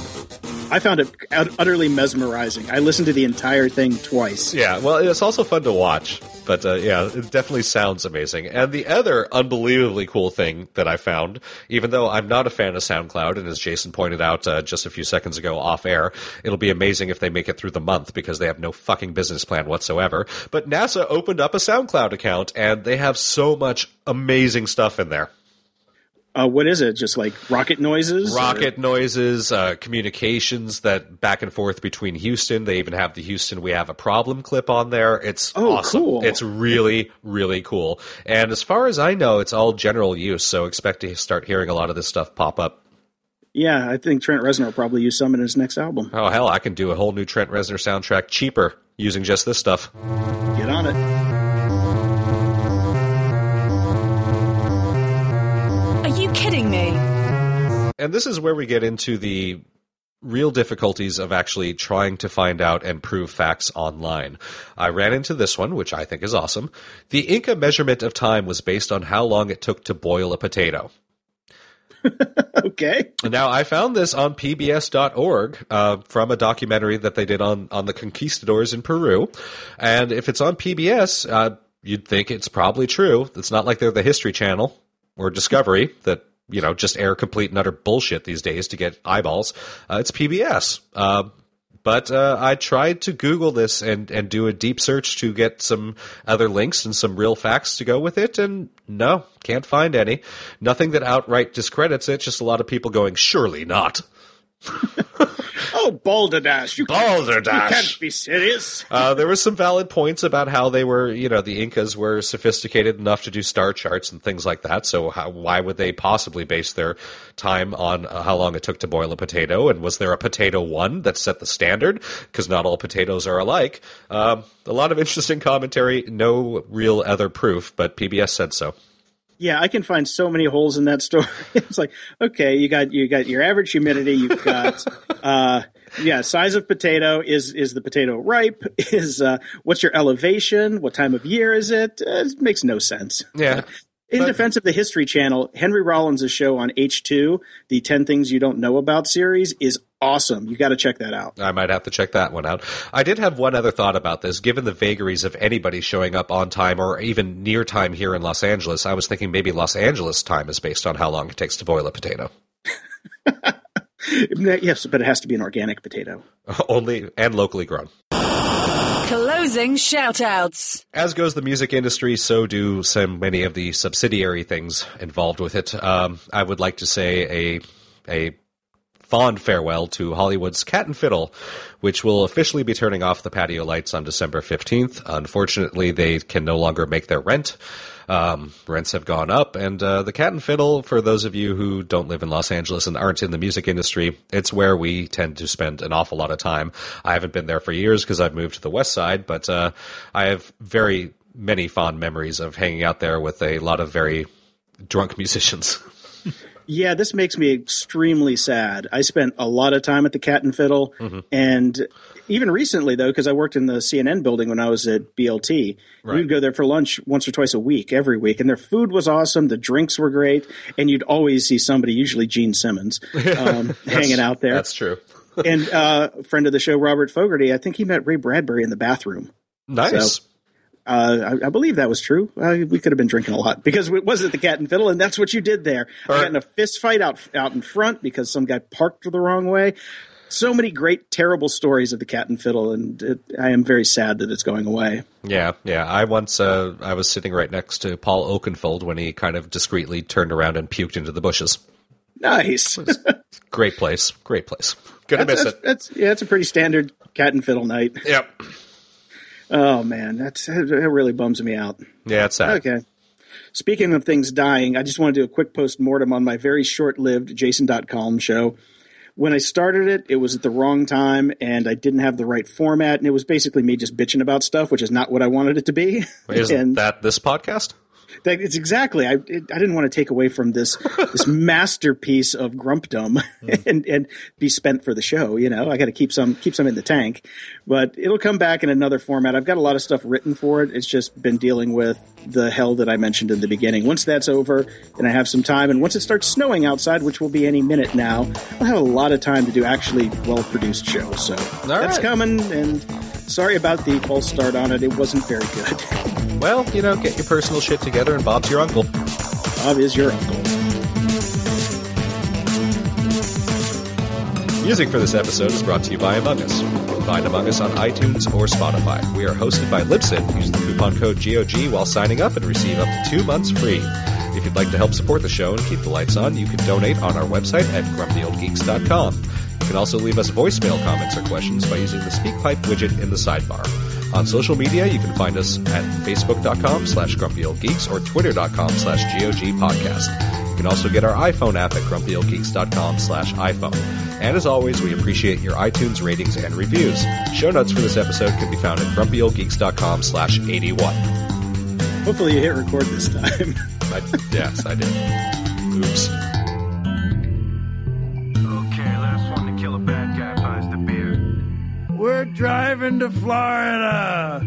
I found it utterly mesmerizing. I listened to the entire thing twice. Yeah, well, it's also fun to watch, but uh, yeah, it definitely sounds amazing. And the other unbelievably cool thing that I found, even though I'm not a fan of SoundCloud, and as Jason pointed out uh, just a few seconds ago off air, it'll be amazing if they make it through the month because they have no fucking business plan whatsoever. But NASA opened up a SoundCloud account, and they have so much amazing stuff in there. Uh, what is it? Just like rocket noises? or- rocket noises, uh, communications that back and forth between Houston. They even have the Houston "We Have a Problem" clip on there. It's Oh, awesome. cool. It's really, really cool. And as far as I know, it's all general use. So expect to start hearing a lot of this stuff pop up. Yeah, I think Trent Reznor will probably use some in his next album. Oh hell, I can do a whole new Trent Reznor soundtrack cheaper using just this stuff. Get on it. And this is where we get into the real difficulties of actually trying to find out and prove facts online. I ran into this one, which I think is awesome. The Inca measurement of time was based on how long it took to boil a potato. (laughs) Okay. Now, I found this on PBS.org uh, from a documentary that they did on, on the conquistadors in Peru. And if it's on PBS, uh, you'd think it's probably true. It's not like they're the History Channel or Discovery that, you know, just air complete and utter bullshit these days to get eyeballs. Uh, it's PBS. Uh, but uh, I tried to Google this and, and do a deep search to get some other links and some real facts to go with it, and no, can't find any. Nothing that outright discredits it, just a lot of people going, surely not. (laughs) Oh, balderdash! You can't- You can't be serious. (laughs) Uh, there was some valid points about how they were, you know, the Incas were sophisticated enough to do star charts and things like that. So how, why would they possibly base their time on uh, how long it took to boil a potato? And was there a potato one that set the standard? Because not all potatoes are alike. Um, a lot of interesting commentary, no real other proof, but PBS said so. Yeah, I can find so many holes in that story. (laughs) it's like, okay, you got you got your average humidity. You've got, (laughs) uh, yeah, size of potato. Is is the potato ripe? (laughs) Is uh, what's your elevation? What time of year is it? Uh, it makes no sense. Yeah. In But- defense of the History Channel, Henry Rollins' show on H2, the 10 Things You Don't Know About series, is awesome. You got to check that out. I might have to check that one out. I did have one other thought about this. Given the vagaries of anybody showing up on time or even near time here in Los Angeles, I was thinking maybe Los Angeles time is based on how long it takes to boil a potato. (laughs) yes, but it has to be an organic potato. (laughs) Only and locally grown. Closing shoutouts. As goes the music industry, so do so many of the subsidiary things involved with it. Um, I would like to say a a fond farewell to Hollywood's Cat and Fiddle, which will officially be turning off the patio lights on December 15th. Unfortunately, they can no longer make their rent. Um, rents have gone up, and uh, the Cat and Fiddle, for those of you who don't live in Los Angeles and aren't in the music industry, it's where we tend to spend an awful lot of time. I haven't been there for years because I've moved to the west side, but uh, I have very many fond memories of hanging out there with a lot of very drunk (laughs) musicians. Yeah, this makes me extremely sad. I spent a lot of time at the Cat and Fiddle, mm-hmm. and even recently though, because I worked in the CNN building when I was at BLT, right. we'd go there for lunch once or twice a week, every week, and their food was awesome. The drinks were great, and you'd always see somebody, usually Gene Simmons, (laughs) um, hanging out there. That's true. and uh, a friend of the show, Robert Fogarty, I think he met Ray Bradbury in the bathroom. Nice. So, uh, I, I, believe that was true. Uh, we could have been drinking a lot because it wasn't the cat and fiddle, and that's what you did there. I got in a fist fight out out in front because some guy parked the wrong way. So many great, terrible stories of the cat and fiddle, and it, I am very sad that it's going away. Yeah, yeah. I once uh, I was sitting right next to Paul Oakenfold when he kind of discreetly turned around and puked into the bushes. Nice, (laughs) great place, great place. Gonna that's, miss that's, it. That's yeah, it's a pretty standard cat and fiddle night. Yep. Oh man, that's that really bums me out. Yeah, it's sad. Okay. Speaking of things dying, I just want to do a quick post mortem on my very short lived Jason.com show. When I started it, it was at the wrong time and I didn't have the right format, and it was basically me just bitching about stuff, which is not what I wanted it to be. Is (laughs) and, that this podcast? That, it's exactly. I it, I didn't want to take away from this this (laughs) masterpiece of grumpdom mm. (laughs) and and be spent for the show. You know, I got to keep some keep some in the tank, but it'll come back in another format. I've got a lot of stuff written for it. It's just been dealing with the hell that I mentioned in the beginning. Once that's over, and I have some time, and once it starts snowing outside, which will be any minute now, I'll have a lot of time to do actually well produced shows. So All that's right. coming. And sorry about the false start on it. It wasn't very good. Well, you know, get your personal shit together, and Bob's your uncle. Bob is your uncle. Music for this episode is brought to you by Among Us. Find Among Us on iTunes or Spotify. We are hosted by Libsyn. Use the coupon code GOG while signing up and receive up to two months free. If you'd like to help support the show and keep the lights on, you can donate on our website at grumpyoldgeeks.com. You can also leave us voicemail comments or questions by using the SpeakPipe widget in the sidebar. On social media, you can find us at facebook.com slash grumpyoldgeeks or twitter.com slash gogpodcast. You can also get our iPhone app at grumpyoldgeeks.com slash iPhone. And as always, we appreciate your iTunes ratings and reviews. Show notes for this episode can be found at grumpyoldgeeks.com slash 81. Hopefully you hit record this time. (laughs) I, yes, I did. Oops. We're driving to Florida.